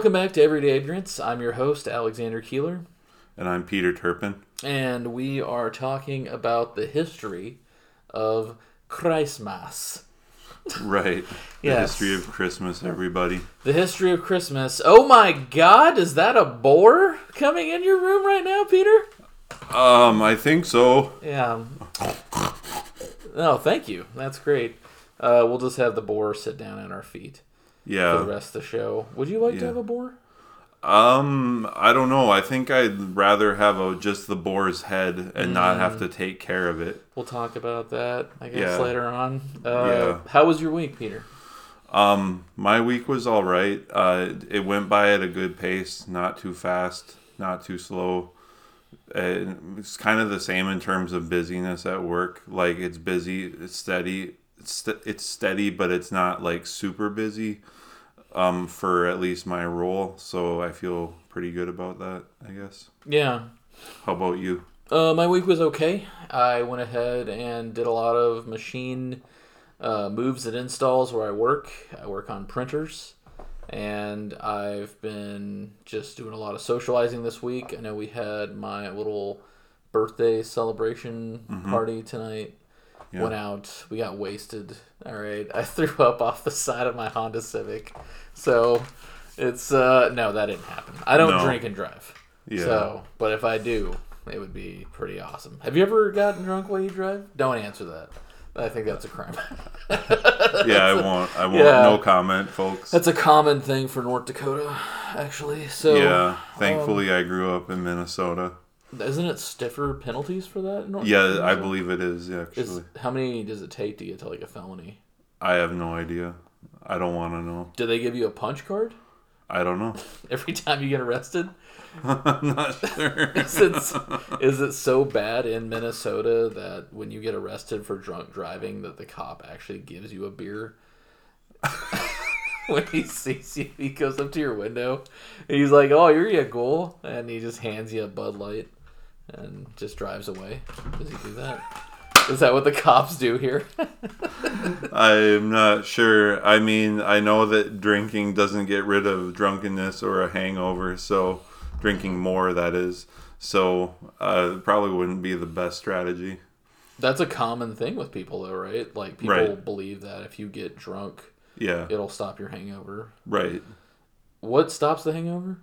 Welcome back to Everyday Ignorance. I'm your host, Alexander Keeler, And I'm Peter Turpin. and we are talking about the history of Christmas. Right. The history of Christmas, everybody. The history of Christmas. Oh my god, is that a boar coming in your room right now, Peter? Um, I think so. Yeah. Oh, thank you. That's great. Uh, we'll just have the boar sit down at our feet for the rest of the show. Would you like to have a boar? Um, I don't know. I think I'd rather have a, just the boar's head and not have to take care of it. We'll talk about that, I guess, Yeah. later on. Uh, Yeah. How was your week, Peter? Um, my week was all right. Uh, it went by at a good pace, not too fast, not too slow. It's kind of the same in terms of busyness at work. Like it's busy, it's steady, it's, st- it's steady, but it's not like super busy. Um, for at least my role, so I feel pretty good about that. I guess. Yeah. How about you? Uh, my week was okay. I went ahead and did a lot of machine uh, moves and installs where I work. I work on printers. And I've been just doing a lot of socializing this week. I know we had my little birthday celebration party tonight. Yeah. Went out. We got wasted. All right. I threw up off the side of my Honda Civic. So it's, uh, no, that didn't happen. I don't No. drink and drive. Yeah. So, but if I do, it would be pretty awesome. Have you ever gotten drunk while you drive? Don't answer that. I think that's a crime. yeah, I won't. I won't. Yeah. No comment, folks. that's a common thing for North Dakota, actually. So, yeah. Thankfully, I grew up in Minnesota. Isn't it stiffer penalties for that? Yeah? I believe it is. Is, Actually, how many does it take to get to like a felony? I have no idea. I don't want to know. Do they give you a punch card I don't know. every time you get arrested? I'm not sure. Is it, is it so bad in Minnesota that when you get arrested for drunk driving that the cop actually gives you a beer? when he sees you, he goes up to your window and he's like, "Oh, you're a goal," and he just hands you a Bud Light and just drives away. Does he do that? Is that what the cops do here? I'm not sure. I mean, I know that drinking doesn't get rid of drunkenness or a hangover, so drinking more, that is. So, uh, probably wouldn't be the best strategy. That's a common thing with people, though, right? Like people Right. believe that if you get drunk, Yeah, it'll stop your hangover. right. What stops the hangover?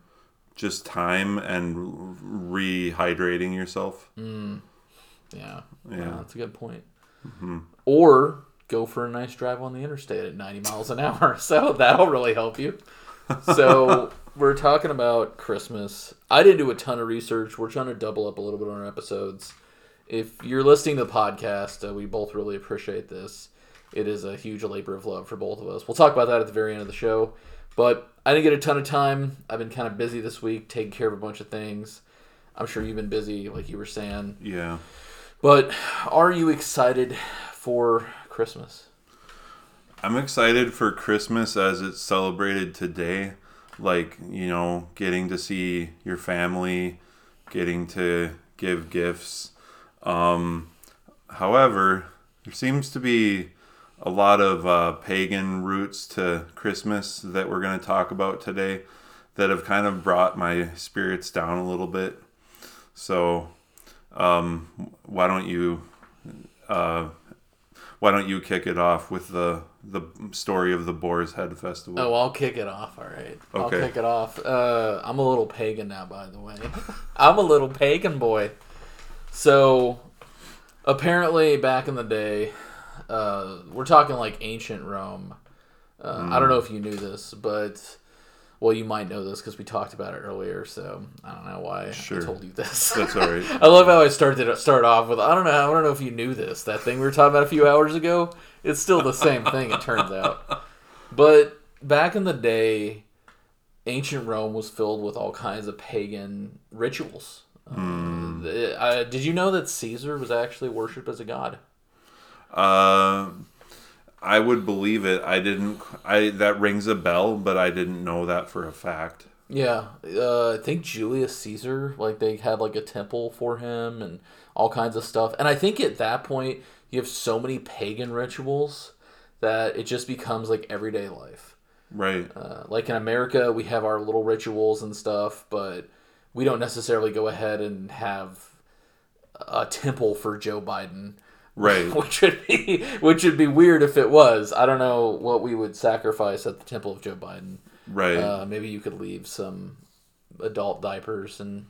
Just time and rehydrating yourself. Yeah, Yeah. that's a good point. Or go for a nice drive on the interstate at 90 miles an hour. So that'll really help you. So we're talking about Christmas. I didn't do a ton of research. We're trying to double up a little bit on our episodes. If you're listening to the podcast, uh, we both really appreciate this. It is a huge labor of love for both of us. We'll talk about that at the very end of the show. But I didn't get a ton of time. I've been kind of busy this week, taking care of a bunch of things. I'm sure you've been busy, like you were saying. Yeah. But are you excited for Christmas? I'm excited for Christmas as it's celebrated today. Like, you know, getting to see your family, getting to give gifts. Um, however, there seems to be a lot of uh, pagan roots to Christmas that we're going to talk about today that have kind of brought my spirits down a little bit. So, um, why don't you uh, why don't you kick it off with the the story of the Boar's Head Festival? Oh, I'll kick it off. All right. I'll Okay. kick it off. Uh, I'm a little pagan now, by the way. I'm a little pagan boy. So, apparently, back in the day, uh, we're talking like ancient Rome. Uh, I don't know if you knew this, but well, you might know this because we talked about it earlier. So I don't know why Sure. I told you this. That's all right. I love how I started start off with I don't know I don't know if you knew this that thing we were talking about a few hours ago. It's still the same thing. It turns out, but back in the day, ancient Rome was filled with all kinds of pagan rituals. The- uh, did you know that Caesar was actually worshipped as a god? Uh, I would believe it. I didn't. I that rings a bell, but I didn't know that for a fact. Yeah, uh, I think Julius Caesar, like they had like a temple for him and all kinds of stuff. And I think at that point you have so many pagan rituals that it just becomes like everyday life. Right. Uh, like in America, we have our little rituals and stuff, but we don't necessarily go ahead and have a temple for Joe Biden. Right. Which would be which would be weird if it was. I don't know what we would sacrifice at the temple of Joe Biden. Right. Uh, maybe you could leave some adult diapers and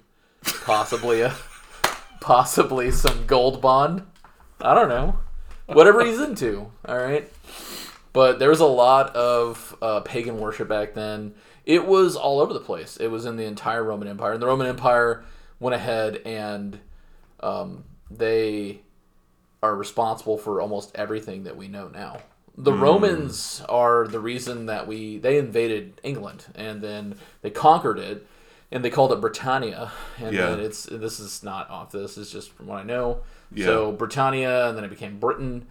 possibly a possibly some gold bond. I don't know. Whatever he's into. All right. But there was a lot of uh, pagan worship back then. It was all over the place. It was in the entire Roman Empire, and the Roman Empire went ahead and um, they are responsible for almost everything that we know now. The Romans are the reason that we they invaded England and then they conquered it and they called it Britannia and Yeah. then it's this is not off this is just from what I know. Yeah. So Britannia and then it became Britain.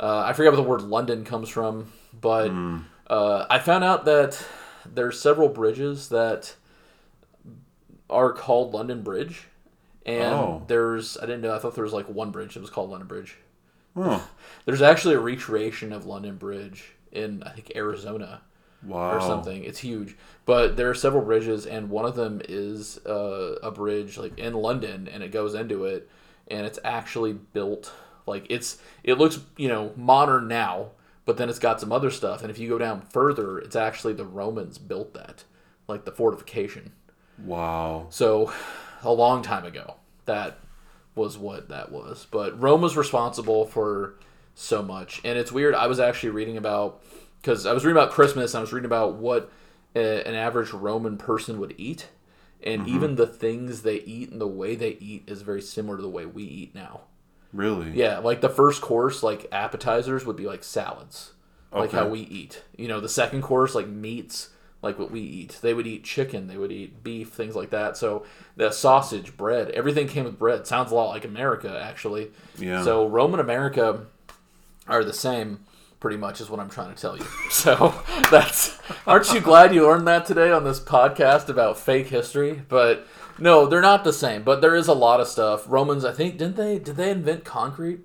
Uh, I forget where the word London comes from, but uh, I found out that there's several bridges that are called London Bridge, and Oh. there's I didn't know I thought there was like one bridge It was called London Bridge. Oh, There's actually a recreation of London Bridge in I think Arizona wow. or something. It's huge, but there are several bridges, and one of them is uh, a bridge like in London, and it goes into it, and it's actually built like it's it looks you know modern now, but then it's got some other stuff, and if you go down further, it's actually the Romans built that, like the fortification. Wow. So, a long time ago, that was what that was. But Rome was responsible for so much, and it's weird. I was actually reading about because I was reading about Christmas. And I was reading about what a, an average Roman person would eat, and mm-hmm. even the things they eat and the way they eat is very similar to the way we eat now. Really? Yeah, like the first course, like appetizers would be like salads, like how we eat. You know, the second course, like meats, like what we eat. They would eat chicken, they would eat beef, things like that. So the sausage, bread, everything came with bread. Sounds a lot like America, actually. Yeah. So Roman America are the same, pretty much, is what I'm trying to tell you. So that's. Aren't you glad you learned that today on this podcast about fake history? But no, they're not the same. But there is a lot of stuff. Romans, I think, didn't they? Did they invent concrete?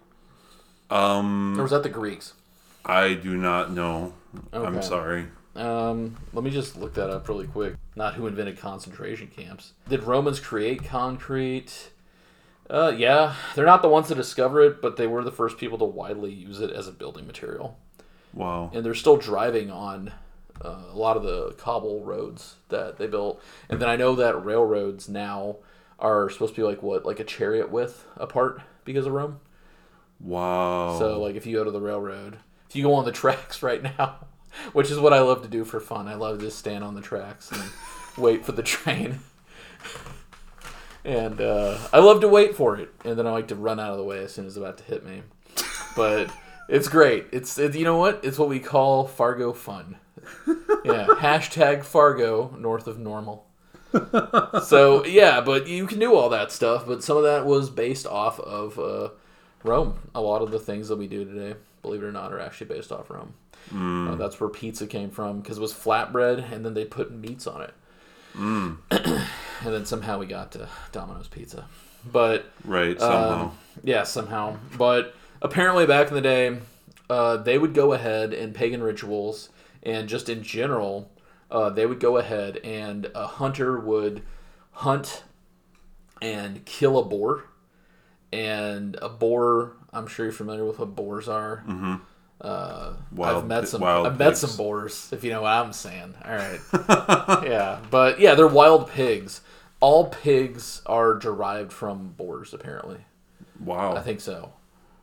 Um, Or was that the Greeks? I do not know. I'm sorry. Um, let me just look that up really quick. Not who invented concentration camps. Did Romans create concrete? Uh, yeah, they're not the ones to discover it, but they were the first people to widely use it as a building material. Wow. And they're still driving on uh, a lot of the cobble roads that they built. And then I know that railroads now are supposed to be like what, like a chariot width apart because of Rome. Wow. So like if you go to the railroad, if you go on the tracks right now, which is what I love to do for fun. I love to just stand on the tracks and wait for the train. And uh, I love to wait for it, and then I like to run out of the way as soon as it's about to hit me. But it's great. It's it, you know what? It's what we call Fargo fun. Yeah, hashtag Fargo north of normal. So yeah, but you can do all that stuff. But some of that was based off of uh, Rome. A lot of the things that we do today, believe it or not, are actually based off Rome. Uh, that's where pizza came from because it was flatbread, and then they put meats on it. and then somehow we got to Domino's Pizza. But right. Somehow. um, yeah, somehow. But apparently, back in the day, uh, they would go ahead in pagan rituals and just in general, uh, they would go ahead and a hunter would hunt and kill a boar. And a boar, I'm sure you're familiar with what boars are. Mm-hmm. Uh, Wild I've met some. I've met pigs. some boars, if you know what I'm saying. All right. yeah, but yeah, they're wild pigs. All pigs are derived from boars, apparently. wow. I think so.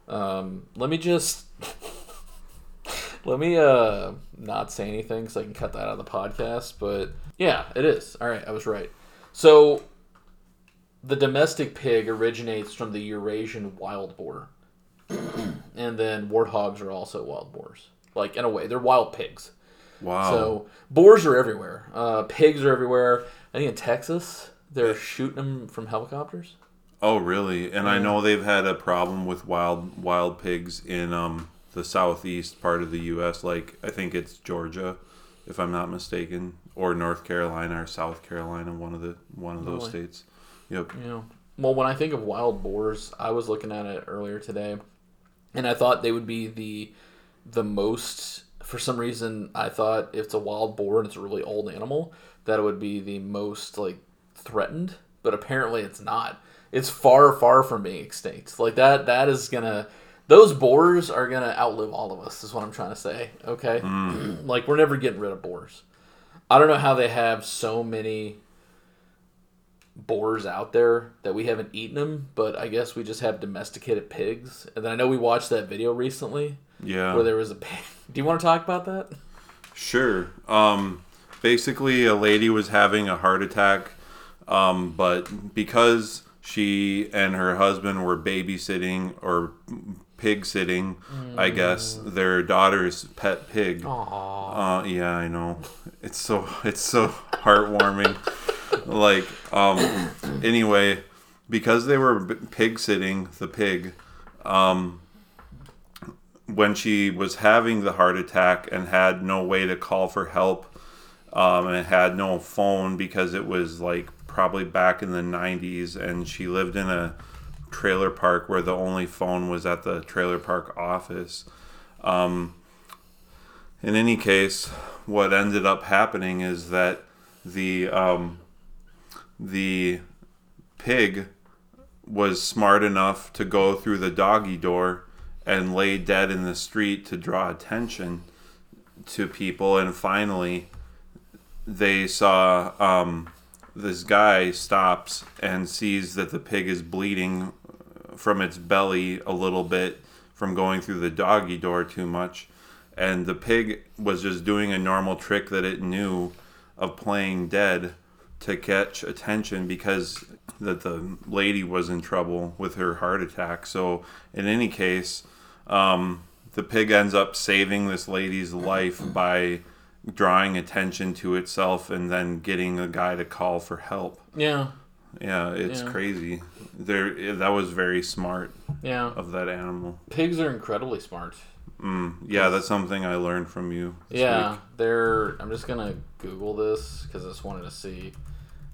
Um, let me just let me uh not say anything so I can cut that out of the podcast. But yeah, it is. All right, I was right. So the domestic pig originates from the Eurasian wild boar, and then warthogs are also wild boars. Like in a way, they're wild pigs. wow. So boars are everywhere. Uh, pigs are everywhere. I think in Texas they're shooting them from helicopters. oh, really? And I know they've had a problem with wild wild pigs in um the southeast part of the U.S. Like I think it's Georgia, if I'm not mistaken, or North Carolina or South Carolina, one of the one of those Really? states. Yep. Know, well, when I think of wild boars, I was looking at it earlier today, and I thought they would be the the most for some reason, I thought if it's a wild boar and it's a really old animal, that it would be the most like threatened. But apparently, it's not. It's far, far from being extinct. Like that. That is gonna. Those boars are gonna outlive all of us. Is what I'm trying to say. Okay. Mm. like we're never getting rid of boars. I don't know how they have so many boars out there that we haven't eaten them, but I guess we just have domesticated pigs. And then I know we watched that video recently Yeah. where there was a pig. Do you want to talk about that? Sure. Um, basically, a lady was having a heart attack, um, but because she and her husband were babysitting or pig sitting, I guess their daughter's pet pig. Aww. Uh, yeah, I know. It's so it's so heartwarming. Like, um, anyway, because they were pig sitting the pig, um, when she was having the heart attack and had no way to call for help, um, and had no phone because it was like probably back in the 90s, and she lived in a trailer park where the only phone was at the trailer park office. Um, in any case, what ended up happening is that the um, the pig was smart enough to go through the doggy door and lay dead in the street to draw attention to people. And finally they saw um, this guy stops and sees that the pig is bleeding from its belly a little bit from going through the doggy door too much. And the pig was just doing a normal trick that it knew of playing dead to catch attention because that the lady was in trouble with her heart attack. So in any case, um, the pig ends up saving this lady's life by drawing attention to itself and then getting a guy to call for help. Yeah. Yeah, it's Yeah. crazy. There, that was very smart Yeah. of that animal. Pigs are incredibly smart. Mm, yeah, that's something I learned from you. Yeah, week. they're. I'm just gonna Google this because I just wanted to see.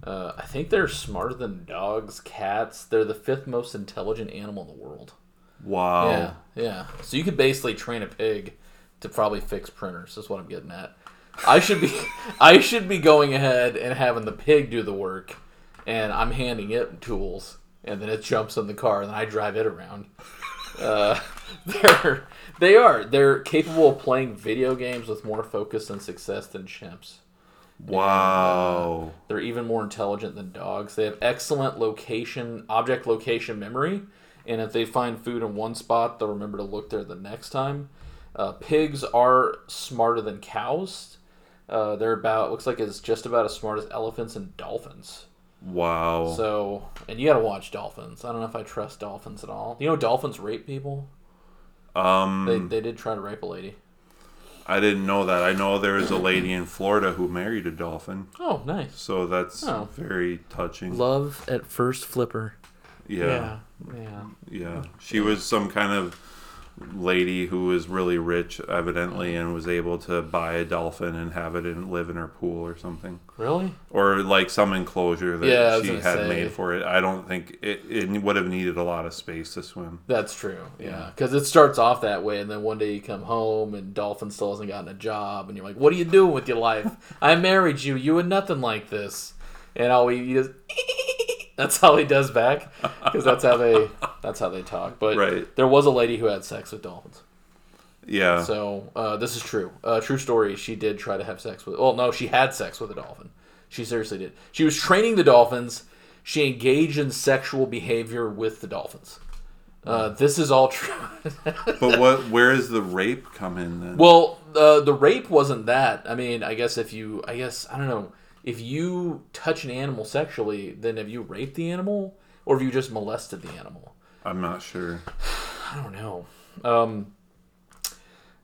Uh, I think they're smarter than dogs, cats. They're the fifth most intelligent animal in the world. Wow. Yeah, yeah. So you could basically train a pig to probably fix printers. Is what I'm getting at. I should be, I should be going ahead and having the pig do the work, and I'm handing it tools, and then it jumps in the car, and then I drive it around. Uh, they're they are they're capable of playing video games with more focus and success than chimps. Wow. They're even more intelligent than dogs. They have excellent location, object location memory, and if they find food in one spot, they'll remember to look there the next time. Uh, pigs are smarter than cows. Uh, they're about looks like it's just about as smart as elephants and dolphins. wow. So, and you got to watch dolphins. I don't know if I trust dolphins at all. You know, dolphins rape people. um, They they did try to rape a lady. I didn't know that. I know there is a lady in Florida who married a dolphin, Oh, nice. so that's Oh. very touching. Love at first flipper. yeah, yeah. yeah. She was some kind of lady who was really rich, evidently, and was able to buy a dolphin and have it and live in her pool or something, Really? or like some enclosure that Yeah, she had say. made for it. I don't think it, it would have needed a lot of space to swim. That's true. Yeah, because it starts off that way, and then one day you come home and Dolphin still hasn't gotten a job, and you're like, "What are you doing with your life? I married you. You were nothing like this." And all he does, that's all he does back, because that's how they that's how they talk. But Right. there was a lady who had sex with dolphins. Yeah. So uh, this is true. Uh, true story. She did try to have sex with. Well, no, she had sex with a dolphin. She seriously did. She was training the dolphins. She engaged in sexual behavior with the dolphins. Uh, this is all true. but what? Where does the rape come in then? well, uh, the rape wasn't that. I mean, I guess if you, I guess I don't know, if you touch an animal sexually, then have you raped the animal, or have you just molested the animal? I'm not sure. I don't know. Um,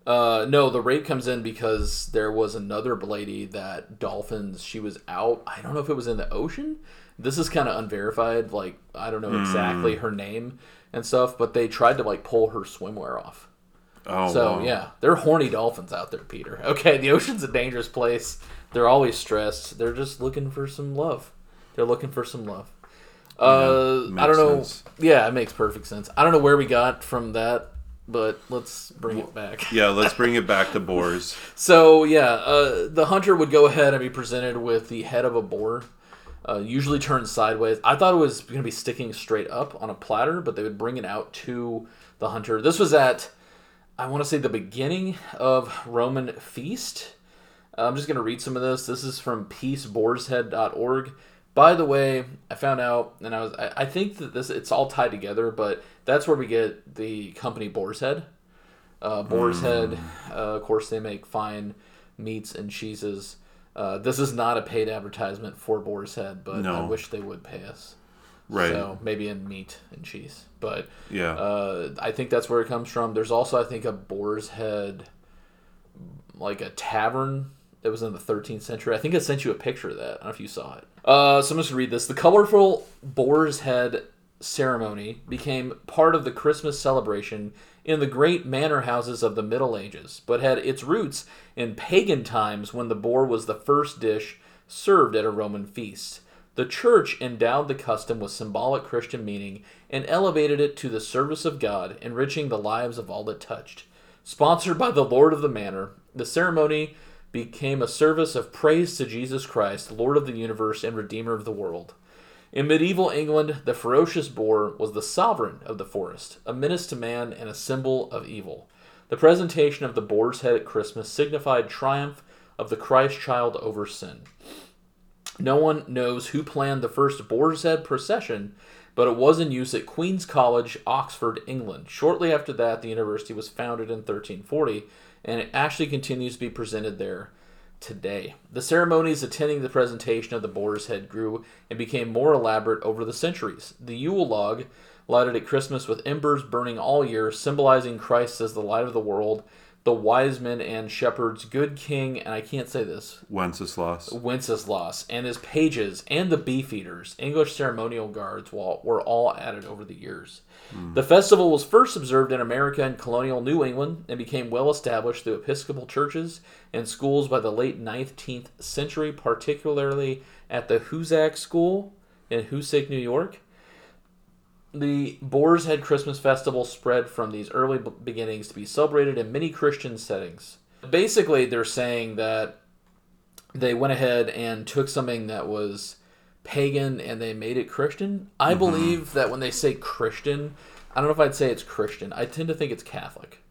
uh, no, the rape comes in because there was another lady that dolphins. She was out. I don't know if it was in the ocean. This is kind of unverified. Like I don't know exactly her name and stuff, but they tried to like pull her swimwear off. Oh, So wow. yeah, they're horny dolphins out there, Peter. Okay, the ocean's a dangerous place. They're always stressed. They're just looking for some love. They're looking for some love. Uh, I don't know. sense. Yeah, it makes perfect sense. I don't know where we got from that but let's bring it back. Yeah, let's bring it back to boars. So yeah, uh, the hunter would go ahead and be presented with the head of a boar, uh, usually turned sideways. I thought it was going to be sticking straight up on a platter, but they would bring it out to the hunter. This was at, I want to say, the beginning of Roman feast. I'm just going to read some of this. This is from peaceboarshead.org. By the way, I found out, and I was I, I think that this it's all tied together, but that's where we get the company Boar's Head. Uh, Boar's Head, uh, of course, they make fine meats and cheeses. Uh, this is not a paid advertisement for Boar's Head, but I wish they would pay us. Right. So maybe in meat and cheese, but Yeah. uh, I think that's where it comes from. There's also, I think, a Boar's Head, like a tavern that was in the 13th century. I think I sent you a picture of that. I don't know if you saw it. Uh, so I'm just gonna read this. The colorful Boar's Head ceremony became part of the Christmas celebration in the great manor houses of the Middle Ages, but had its roots in pagan times when the boar was the first dish served at a Roman feast. The church endowed the custom with symbolic Christian meaning and elevated it to the service of God, enriching the lives of all it touched. Sponsored by the Lord of the Manor, the ceremony became a service of praise to Jesus Christ, Lord of the universe and Redeemer of the world. In medieval England, the ferocious boar was the sovereign of the forest, a menace to man and a symbol of evil. The presentation of the boar's head at Christmas signified triumph of the Christ child over sin. No one knows who planned the first boar's head procession, but it was in use at Queen's College, Oxford, England. Shortly after that, the university was founded in 1340, and it actually continues to be presented there today. The ceremonies attending the presentation of the boar's head grew and became more elaborate over the centuries. The Yule log, lighted at Christmas with embers burning all year, symbolizing Christ as the light of the world, the wise men and shepherds, good king, and I can't say this, Wenceslas. Wenceslas and his pages and the beefeaters, English ceremonial guards, were all added over the years. Hmm. The festival was first observed in America and colonial New England and became well established through Episcopal churches and schools by the late 19th century, particularly at the Hoosac School in Hoosick, New York. The Boar's Head Christmas Festival spread from these early beginnings to be celebrated in many Christian settings. Basically, they're saying that they went ahead and took something that was pagan and they made it Christian. I mm-hmm. believe that when they say Christian, I don't know if I'd say it's Christian. I tend to think it's Catholic.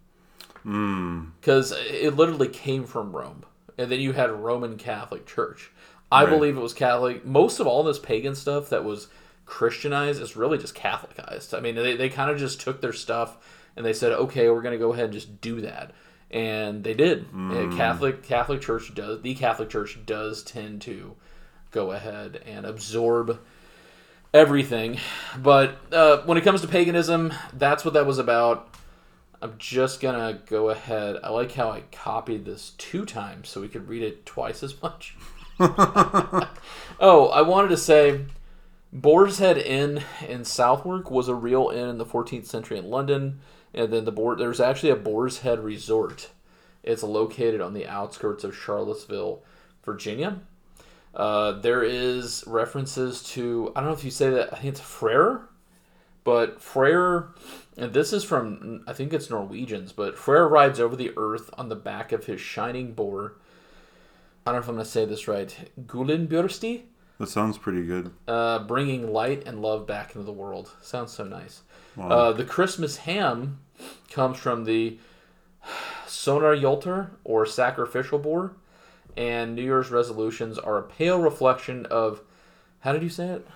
Mm. Because it literally came from Rome. And then you had Roman Catholic Church. I Right. believe it was Catholic. Most of all this pagan stuff that was Christianized is really just Catholicized. I mean, they, they kind of just took their stuff and they said, okay, we're going to go ahead and just do that. And they did. And Catholic Catholic Church does the Catholic Church does tend to go ahead and absorb everything. But uh, when it comes to paganism, that's what that was about. I'm just gonna go ahead. I like how I copied this two times so we could read it twice as much. oh, I wanted to say Boar's Head Inn in Southwark was a real inn in the 14th century in London, and then the board there's actually a Boar's Head Resort. It's located on the outskirts of Charlottesville, Virginia. Uh, there is references to I don't know if you say that I think it's Frere, but Frere, and this is from I think it's Norwegians, but Frere rides over the earth on the back of his shining boar. I don't know if I'm going to say this right. Gullinbursti, That sounds pretty good. uh, bringing light and love back into the world. Sounds so nice. Uh, the Christmas ham comes from the Sonargöltr or sacrificial boar, and New Year's resolutions are a pale reflection of. How did you say it?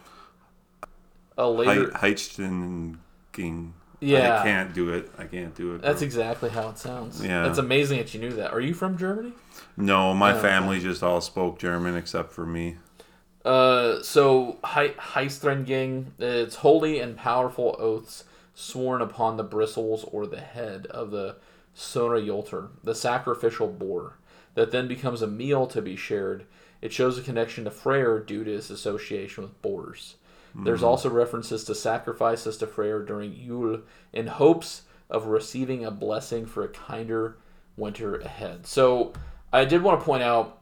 A later. Heichtenking. Yeah. I can't do it. I can't do it. That's bro. exactly how it sounds. Yeah. It's amazing that you knew that. Are you from Germany? no, my family just all spoke German except for me. Uh, so He- Heitstrenging, it's holy and powerful oaths sworn upon the bristles or the head of the Sonargöltr, the sacrificial boar, that then becomes a meal to be shared. It shows a connection to Freyr due to its association with boars. There's also references to sacrifices to Freyr during Yule in hopes of receiving a blessing for a kinder winter ahead. So I did want to point out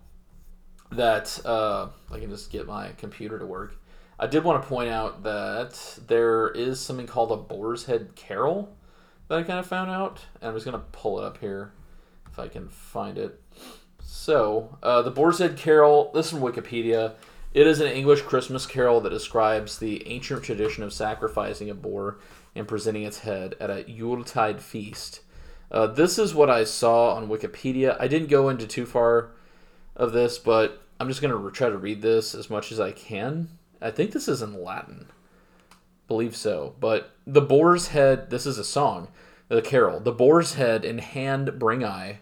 that uh, I can just get my computer to work. I did want to point out that there is something called a Boar's Head Carol that I kind of found out, and I'm just gonna pull it up here if I can find it. So, uh, the Boar's Head Carol. This is from Wikipedia. It is an English Christmas carol that describes the ancient tradition of sacrificing a boar and presenting its head at a Yuletide feast. Uh, this is what I saw on Wikipedia. I didn't go into too far of this, but I'm just going to try to read this as much as I can. I think this is in Latin. Believe so. But the boar's head, this is a song, the carol. The boar's head in hand bring I,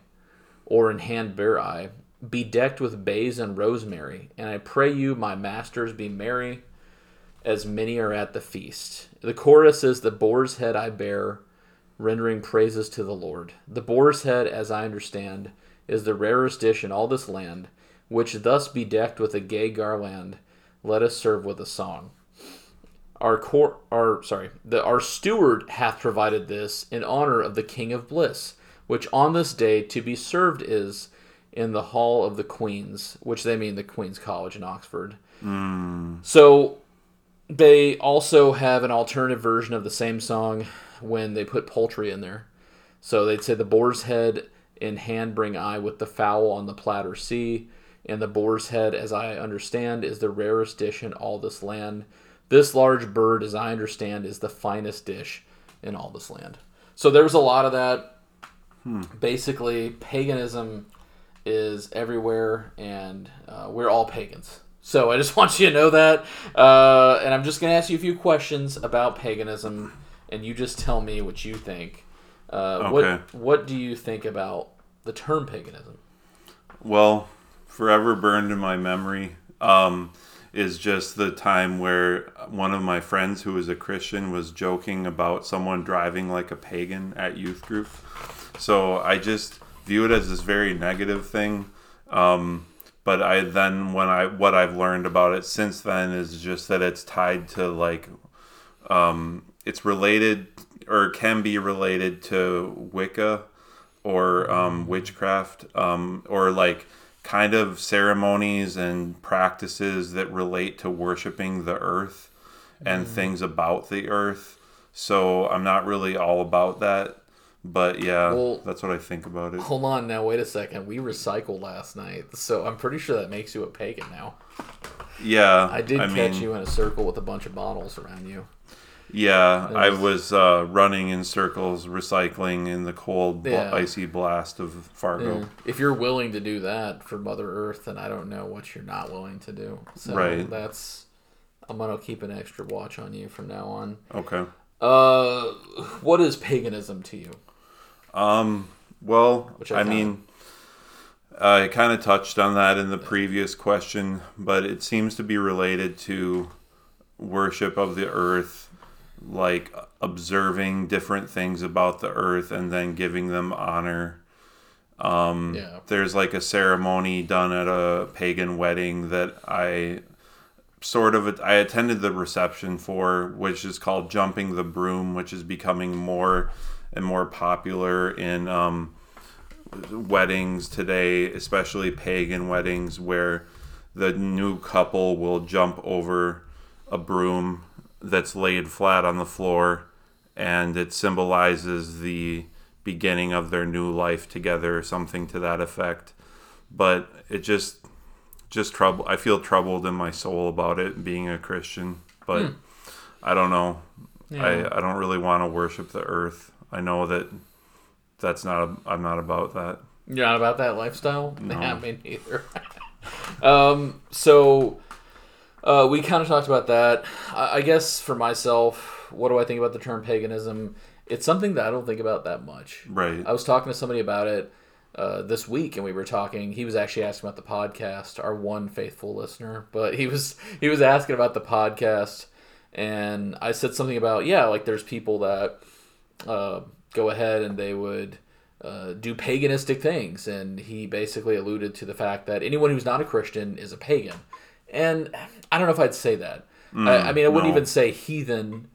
or in hand bear I, bedecked with bays and rosemary. And I pray you, my masters, be merry, as many are at the feast. The chorus is The boar's head I bear, rendering praises to the Lord. The boar's head, as I understand, is the rarest dish in all this land, which thus bedecked with a gay garland, let us serve with a song. Our court, our sorry, the our steward hath provided this in honor of the King of Bliss, which on this day to be served is in the Hall of the Queens, which they mean the Queen's College in Oxford. Mm. So they also have an alternative version of the same song when they put poultry in there. So they'd say the boar's head in hand bring I with the fowl on the platter see, and the boar's head, as I understand, is the rarest dish in all this land. This large bird, as I understand, is the finest dish in all this land. So there's a lot of that. Basically, paganism is everywhere, and uh, we're all pagans. So I just want you to know that. Uh, and I'm just going to ask you a few questions about paganism, and you just tell me what you think. Uh, Okay. What What do you think about the term paganism? Well, forever burned in my memory um, is just the time where one of my friends who was a Christian was joking about someone driving like a pagan at youth group. So I just view it as this very negative thing. Um, but I then when I what I've learned about it since then is just that it's tied to like um, it's related or can be related to Wicca or um, witchcraft um, or like kind of ceremonies and practices that relate to worshiping the earth and things about the earth. So I'm not really all about that, but yeah, Well- that's what I think about it. Hold on now, wait a second. We recycled last night, so I'm pretty sure that makes you a pagan now. Yeah, I did catch mean, you in a circle with a bunch of bottles around you. Yeah, I was- was uh, running in circles, recycling in the cold, bl- icy blast of Fargo. Yeah. If you're willing to do that for Mother Earth, then I don't know what you're not willing to do. So Right. that's I'm gonna keep an extra watch on you from now on. Okay. Uh, what is paganism to you? Um. Well, I I, mean, I kind of touched on that in the previous question, but it seems to be related to worship of the earth, like observing different things about the earth and then giving them honor. Um, Yeah. There's like a ceremony done at a pagan wedding that I sort of I attended the reception for, which is called jumping the broom, which is becoming more and more popular in um, weddings today, especially pagan weddings, where the new couple will jump over a broom that's laid flat on the floor, and it symbolizes the beginning of their new life together, or something to that effect. But it just just trouble. I feel troubled in my soul about it being a Christian, but I don't know. Yeah. I, I don't really want to worship the earth. I know that that's not. A, I'm not about that. You're not about that lifestyle? No. Yeah, me neither. um, so uh, we kind of talked about that. I, I guess for myself, what do I think about the term paganism? It's something that I don't think about that much. Right. I was talking to somebody about it uh, this week, and we were talking. He was actually asking about the podcast. Our one faithful listener, but he was he was asking about the podcast, and I said something about yeah, like there's people that uh, go ahead and they would uh, do paganistic things, and he basically alluded to the fact that anyone who's not a Christian is a pagan, and I don't know if I'd say that. I, I mean, I wouldn't no. even say heathen.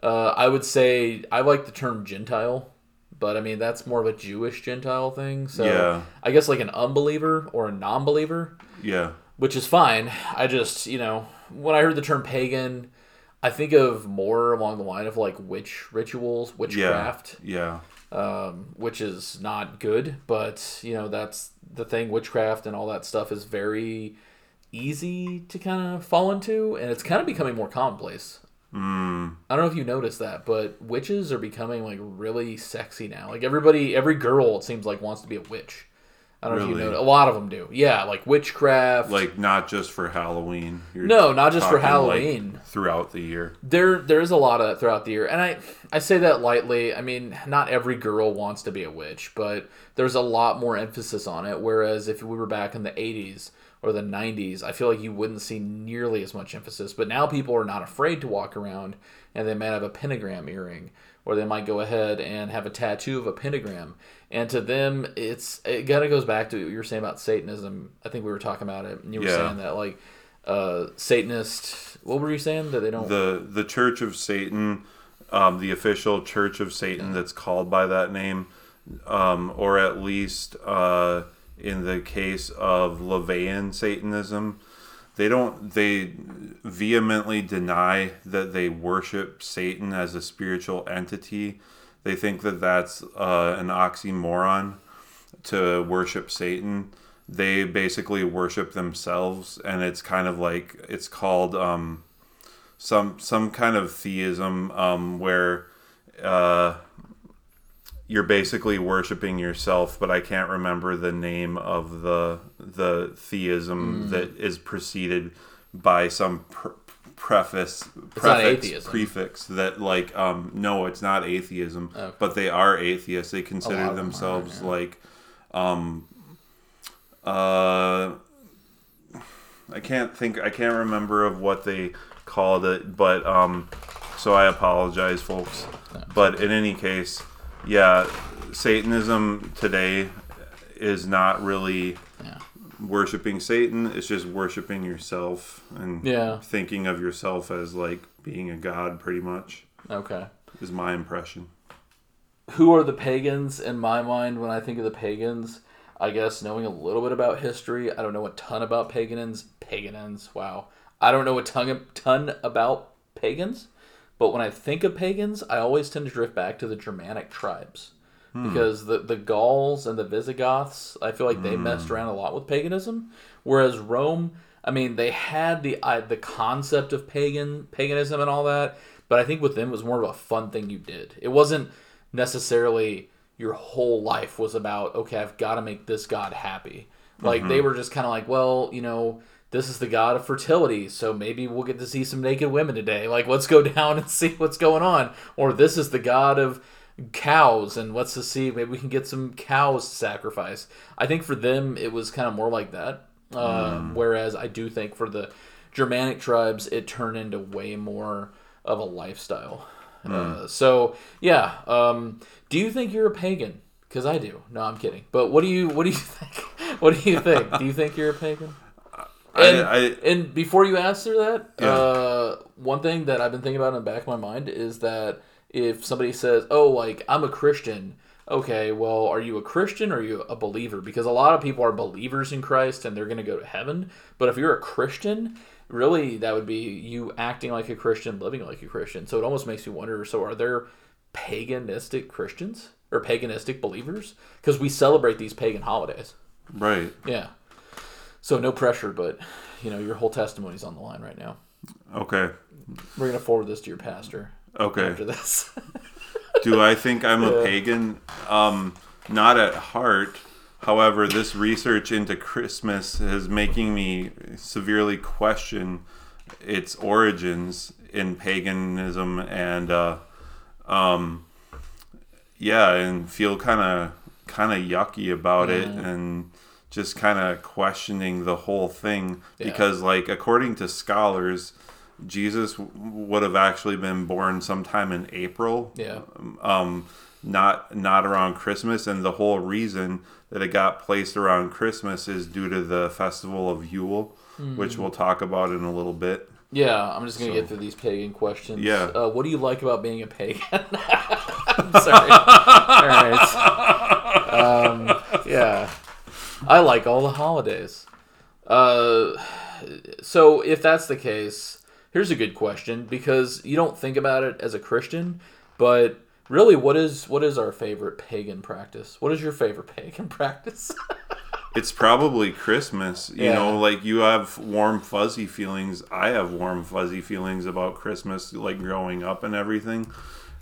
Uh, I would say I like the term Gentile, but I mean that's more of a Jewish Gentile thing. So Yeah. I guess like an unbeliever or a non-believer, Yeah. which is fine. I just you know when I heard the term pagan, I think of more along the line of like witch rituals, witchcraft, Yeah. um, which is not good. But you know that's the thing. Witchcraft and all that stuff is very easy to kind of fall into, and it's kind of becoming more commonplace. Mm. I don't know if you noticed that, but witches are becoming like really sexy now. Like everybody, every girl it seems like wants to be a witch. I don't know if you know. A lot of them do. Yeah, like witchcraft. Like not just for Halloween. You're no, not just for talking, like, Halloween. throughout the year. there there is a lot of that throughout the year and i i say that lightly i mean not every girl wants to be a witch but there's a lot more emphasis on it whereas if we were back in the 80s or the 90s i feel like you wouldn't see nearly as much emphasis. But now people are not afraid to walk around and they might have a pentagram earring or they might go ahead and have a tattoo of a pentagram. And to them it's it kind of goes back to what you were saying about satanism. I think we were talking about it and you were Yeah. saying that like uh satanist what were you saying? That they don't The the Church of Satan, um, the official Church of Satan that's called by that name, um, or at least uh, in the case of LaVeyan Satanism, they don't they vehemently deny that they worship Satan as a spiritual entity. They think that that's uh, an oxymoron to worship Satan. They basically worship themselves, and it's kind of like it's called um, some some kind of theism um, where uh, you're basically worshiping yourself, but I can't remember the name of the the theism that is preceded by some pr- preface prefix prefix that like um no it's not atheism Okay. but they are atheists they consider of them are, themselves yeah. like um uh I can't think I can't remember of what they called it, but um so I apologize folks. But in any case, yeah, Satanism today is not really Yeah. worshiping Satan, it's just worshiping yourself and Yeah. thinking of yourself as like being a god pretty much Okay. is my impression. Who are the pagans in my mind when I think of the pagans? I guess knowing a little bit about history, I don't know a ton about pagans. Pagans, wow. I don't know a ton, ton about pagans, but when I think of pagans, I always tend to drift back to the Germanic tribes. Hmm. Because the, the Gauls and the Visigoths, I feel like they hmm. messed around a lot with paganism. Whereas Rome, I mean, they had the I, the concept of pagan paganism and all that, but I think with them it was more of a fun thing you did. It wasn't necessarily your whole life was about okay, I've got to make this god happy. Like they mm-hmm. were just kind of like, well, you know, this is the god of fertility, so maybe we'll get to see some naked women today. Like let's go down and see what's going on. Or this is the god of cows and let's just see maybe we can get some cows to sacrifice. I think for them it was kind of more like that. Um, Whereas I do think for the Germanic tribes it turned into way more of a lifestyle. Uh, so yeah, um, do you think you're a pagan? Because I do. No, I'm kidding. But what do you what do you think? What do you think? do you think you're a pagan? And, I, I and before you answer that, Yeah. uh, one thing that I've been thinking about in the back of my mind is that if somebody says, "Oh, like I'm a Christian," okay, well, are you a Christian or are you a believer? Because a lot of people are believers in Christ and they're going to go to heaven. But if you're a Christian, really, that would be you acting like a Christian, living like a Christian. So it almost makes me wonder. So are there paganistic Christians or paganistic believers? Because we celebrate these pagan holidays. right. Yeah. So no pressure, but you know your whole testimony's on the line right now. Okay. We're gonna forward this to your pastor Okay. after this. Do I think I'm a pagan? Um, not at heart. However, this research into Christmas is making me severely question its origins in paganism and, uh, um, yeah, and feel kind of kind of yucky about it and just kind of questioning the whole thing Yeah. because, like, according to scholars. Jesus w- would have actually been born sometime in April yeah. um, not not around Christmas, and the whole reason that it got placed around Christmas is due to the festival of Yule, which we'll talk about in a little bit. Yeah, I'm just gonna So- get through these pagan questions. Yeah. Uh, what do you like about being a pagan? Sorry. all right. Um, yeah. I like all the holidays. Uh, so if that's the case, here's a good question because you don't think about it as a Christian, but really, what is what is our favorite pagan practice? What is your favorite pagan practice? It's probably Christmas. You Yeah. know, like you have warm, fuzzy feelings. I have warm, fuzzy feelings about Christmas, like growing up and everything.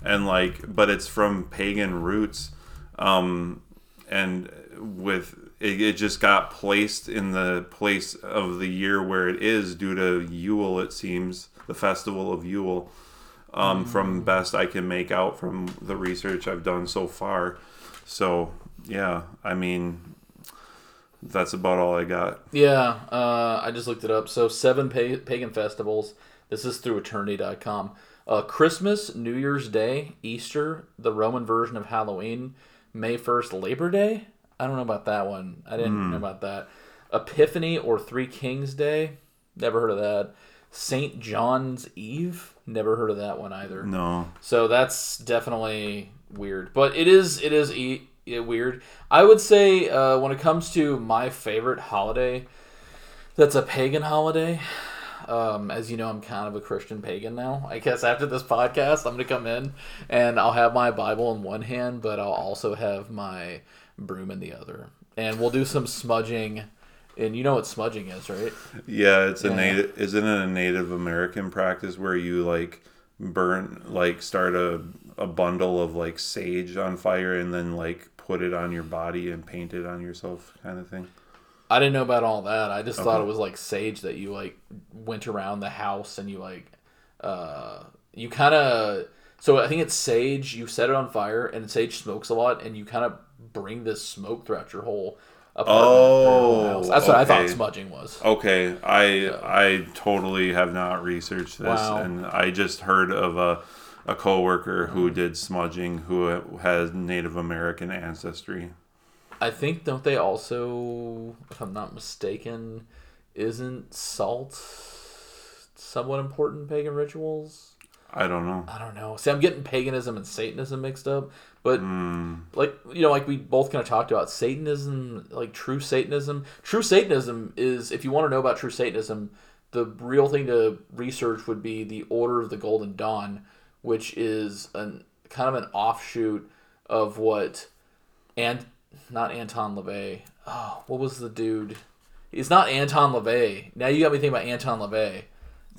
And like, but it's from pagan roots. Um, and with it, it just got placed in the place of the year where it is due to Yule, it seems, the festival of Yule. Um, from best I can make out from the research I've done so far. So, yeah, I mean, that's about all I got. Yeah, uh, I just looked it up. So seven pa- pagan festivals. This is through eternity.com. Uh, Christmas, New Year's Day, Easter, the Roman version of Halloween, May 1st, Labor Day. I don't know about that one. I didn't know about that. Epiphany or Three Kings Day. Never heard of that. St. John's Eve. Never heard of that one either. No. So that's definitely weird, but it is it is e- weird. I would say uh, when it comes to my favorite holiday, that's a pagan holiday. Um, as you know, I'm kind of a Christian pagan now. I guess after this podcast, I'm gonna come in and I'll have my Bible in one hand, but I'll also have my broom in the other, and we'll do some smudging. And you know what smudging is, right? Yeah, it's a Yeah. native. Isn't it a Native American practice where you like burn, like start a a bundle of like sage on fire and then like put it on your body and paint it on yourself, kind of thing. I didn't know about all that. I just thought it was like sage that you like went around the house and you like uh you kind of so I think it's sage. You set it on fire and sage smokes a lot, and you kind of bring this smoke throughout your whole apartment. or your whole Oh, that's what I thought smudging was. Okay, I I totally have not researched this, Wow. and I just heard of a a coworker who mm-hmm. did smudging who has Native American ancestry. I think don't they also, if I'm not mistaken, isn't salt somewhat important in pagan rituals? I don't know. I don't know. See, I'm getting paganism and Satanism mixed up, but Hmm. like you know, like we both kind of talked about Satanism, like true Satanism. True Satanism is, if you want to know about true Satanism, the real thing to research would be the Order of the Golden Dawn, which is an kind of an offshoot of what, and not Anton LaVey. Oh, what was the dude? He's not Anton LaVey. Now you got me thinking about Anton LaVey.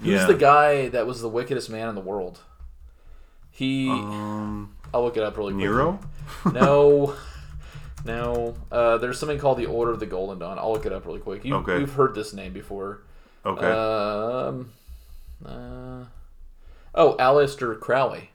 Who's Yeah. the guy that was the wickedest man in the world? He. Um, I'll look it up really quick. Nero. No, no. Uh, there's something called the Order of the Golden Dawn. I'll look it up really quick. You, Okay. You've heard this name before. Okay. Um. Uh, oh, Aleister Crowley.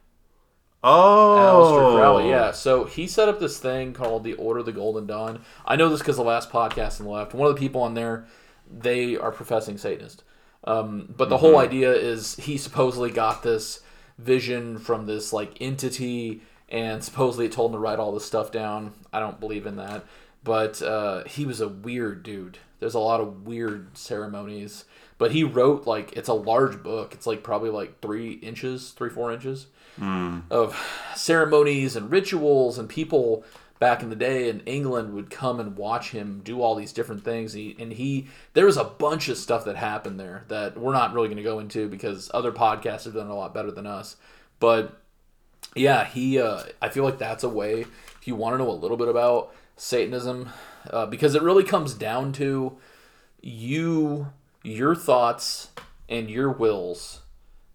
oh. Aleister Crowley. Yeah. So he set up this thing called the Order of the Golden Dawn. I know this because the last podcast on the left, one of the people on there, they are professing Satanist. Um, but the whole idea is he supposedly got this vision from this like entity, and supposedly it told him to write all this stuff down. I don't believe in that, but uh, he was a weird dude. There's a lot of weird ceremonies, but he wrote like it's a large book. It's like probably like three inches, three four inches of ceremonies and rituals and people back in the day in England would come and watch him do all these different things. He, and he, there was a bunch of stuff that happened there that we're not really going to go into because other podcasts have done a lot better than us. But yeah, he, uh, I feel like that's a way if you want to know a little bit about Satanism, uh, because it really comes down to you, your thoughts, and your wills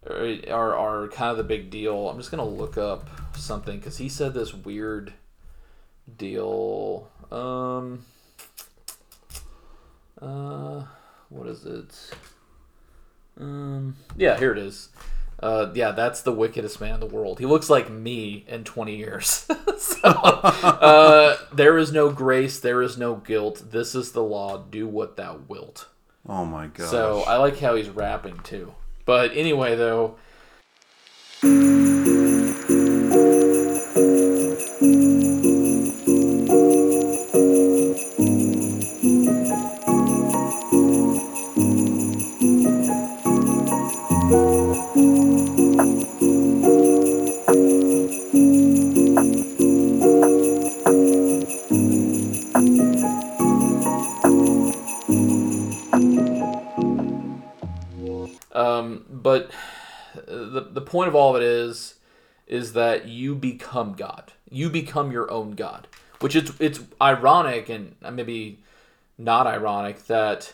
are, are, are kind of the big deal. I'm just gonna look up something because he said this weird deal. Um, uh, what is it? Um, yeah, here it is. Uh, yeah, that's the wickedest man in the world. He looks like me in 20 years. so, uh, there is no grace, there is no guilt. This is the law. Do what thou wilt. Oh my god. So I like how he's rapping too. But anyway, though, point of all of it is is that you become God. You become your own God, which it's it's ironic and maybe not ironic that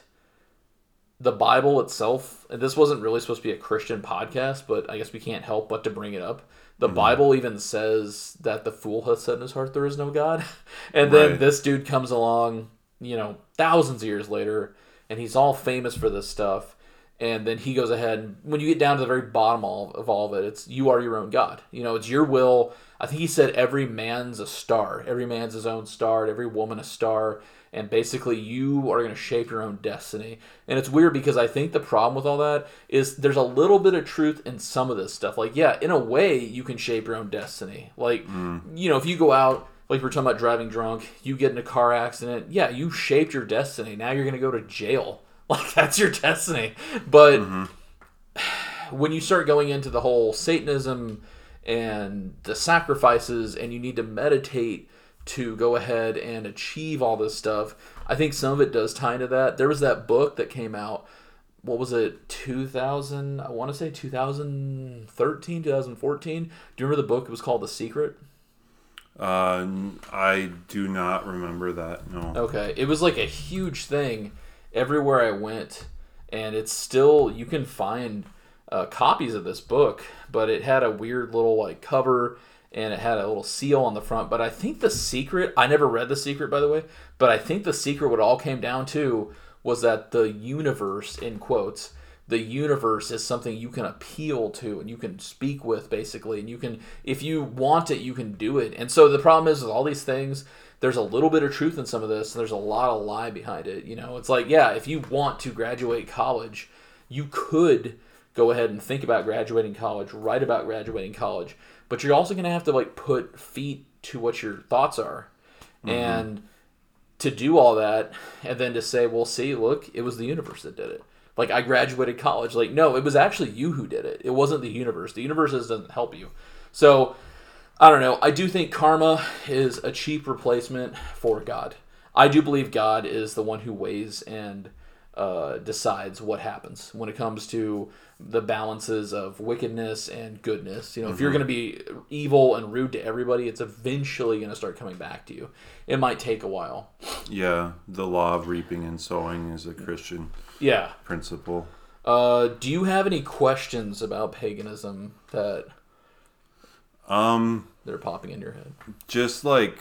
the Bible itself, and this wasn't really supposed to be a Christian podcast, but I guess we can't help but to bring it up. The Mm-hmm. Bible even says that the fool has said in his heart there is no God. And then this dude comes along, you know, thousands of years later, and he's all famous for this stuff. And then he goes ahead, and when you get down to the very bottom of all of it, it's you are your own God. You know, it's your will. I think he said every man's a star, every man's his own star, every woman a star and basically you are going to shape your own destiny. And it's weird because I think the problem with all that is there's a little bit of truth in some of this stuff. Like, yeah, in a way, you can shape your own destiny. Like, mm. you know, if you go out, like we're talking about driving drunk, you get in a car accident, yeah, you shaped your destiny. Now you're going to go to jail. Like, that's your destiny. But when you start going into the whole Satanism and the sacrifices, and you need to meditate to go ahead and achieve all this stuff, I think some of it does tie into that. There was that book that came out. What was it? 2000, I want to say 2013, 2014. Do you remember the book? It was called The Secret. Uh, I do not remember that. No. Okay, it was like a huge thing everywhere I went, and it's still you can find uh, copies of this book, but it had a weird little like cover and it had a little seal on the front. But I think the secret I never read the secret by the way, but I think the secret what it all came down to was that the universe in quotes the universe is something you can appeal to and you can speak with basically and you can if you want it you can do it and so the problem is with all these things there's a little bit of truth in some of this and there's a lot of lie behind it you know? It's like yeah if you want to graduate college you could go ahead and think about graduating college write about graduating college but you're also going to have to like put feet to what your thoughts are. Mm-hmm. And to do all that and then to say well see look it was the universe that did it. Like i graduated college. Like no it was actually you who did it. It wasn't the universe. The universe doesn't help you. So i don't know i do think karma is a cheap replacement for god i do believe god is the one who weighs and uh, decides what happens when it comes to the balances of wickedness and goodness. You know, if you're going to be evil and rude to everybody, it's eventually going to start coming back to you. It might take a while. Yeah, the law of reaping and sowing is a Christian Yeah. principle. Uh, do you have any questions about paganism that Um, that are popping in your head? just like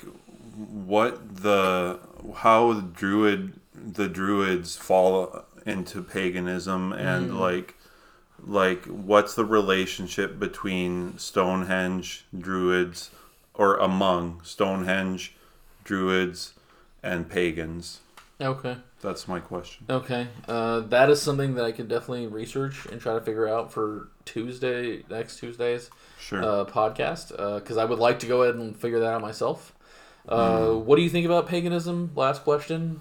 what the how the druid the druids fall into paganism and like like what's the relationship between Stonehenge druids or among Stonehenge druids and pagans? Okay. That's my question. Okay. Uh, that is something that I could definitely research and try to figure out for Tuesday, next Tuesday's Sure. uh, podcast, because I would like to go ahead and figure that out myself. Uh, What do you think about paganism? Last question.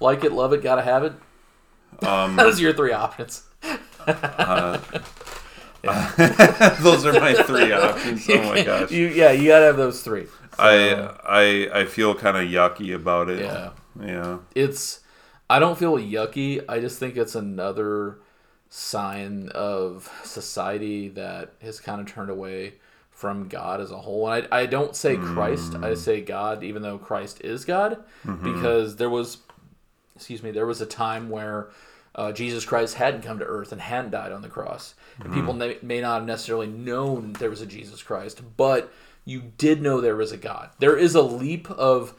Like it, love it, gotta have it. Um, Those are your three options. those are my three options. Oh my gosh. You, yeah, you gotta have those three. I I I feel kind of yucky about it. Yeah. Yeah. it's I don't feel yucky. I just think it's another sign of society that has kind of turned away from God as a whole. And I, I don't say Christ, I mm. say God, even though Christ is God, mm-hmm. because there was, excuse me, there was a time where uh, Jesus Christ hadn't come to earth and hadn't died on the cross. And people mm. may, may not have necessarily known there was a Jesus Christ, but you did know there was a God. There is a leap of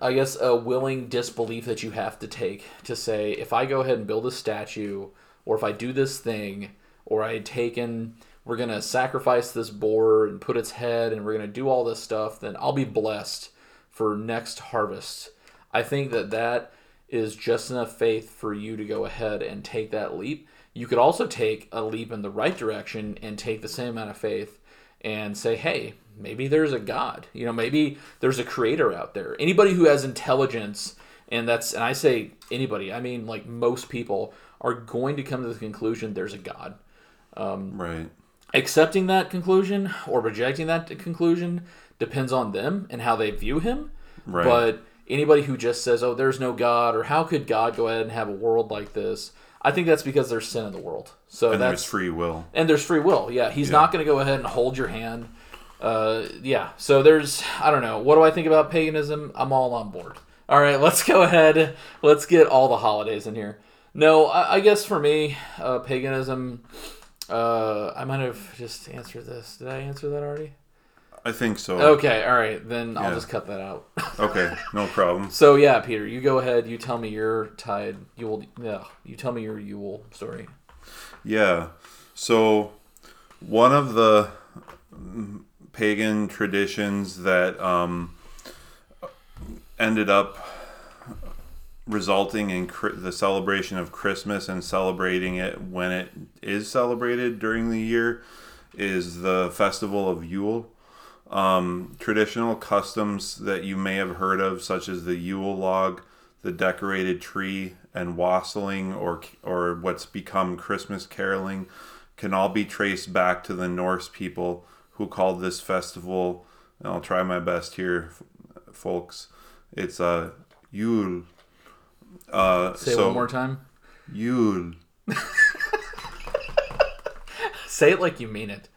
I guess a willing disbelief that you have to take to say if I go ahead and build a statue or if I do this thing or I had taken we're going to sacrifice this boar and put its head and we're going to do all this stuff then I'll be blessed for next harvest. I think that that is just enough faith for you to go ahead and take that leap. You could also take a leap in the right direction and take the same amount of faith and say, hey, maybe there's a God. You know, maybe there's a creator out there. Anybody who has intelligence, and that's, and I say anybody, I mean like most people are going to come to the conclusion there's a God. um, Right. Accepting that conclusion or rejecting that conclusion depends on them and how they view him. Right. But anybody who just says, "Oh, there's no God," or "How could God go ahead and have a world like this?" I think that's because there's sin in the world. So and that's there's free will. and there's free will. Yeah, he's not going to go ahead and hold your hand. Uh, yeah. So there's I don't know. What do I think about paganism? I'm all on board. All right, let's go ahead. Let's get all the holidays in here. No, I, I guess for me, uh, paganism. Uh, I might have just answered this. Did I answer that already? I think so. Okay, all right. Then I'll Yeah. just cut that out. Okay, no problem. so yeah, Peter, you go ahead. You tell me your tide. You will. Yeah, you tell me your Yule story. Yeah. So, one of the pagan traditions that um, ended up resulting in the celebration of Christmas and celebrating it when it is celebrated during the year is the festival of Yule. Um, traditional customs that you may have heard of, such as the Yule log, the decorated tree, and wassailing, or or what's become Christmas caroling, can all be traced back to the Norse people who called this festival. And I'll try my best here, f- folks. It's a uh, Yule. Uh, Say it so one more time. Yule. Say it like you mean it.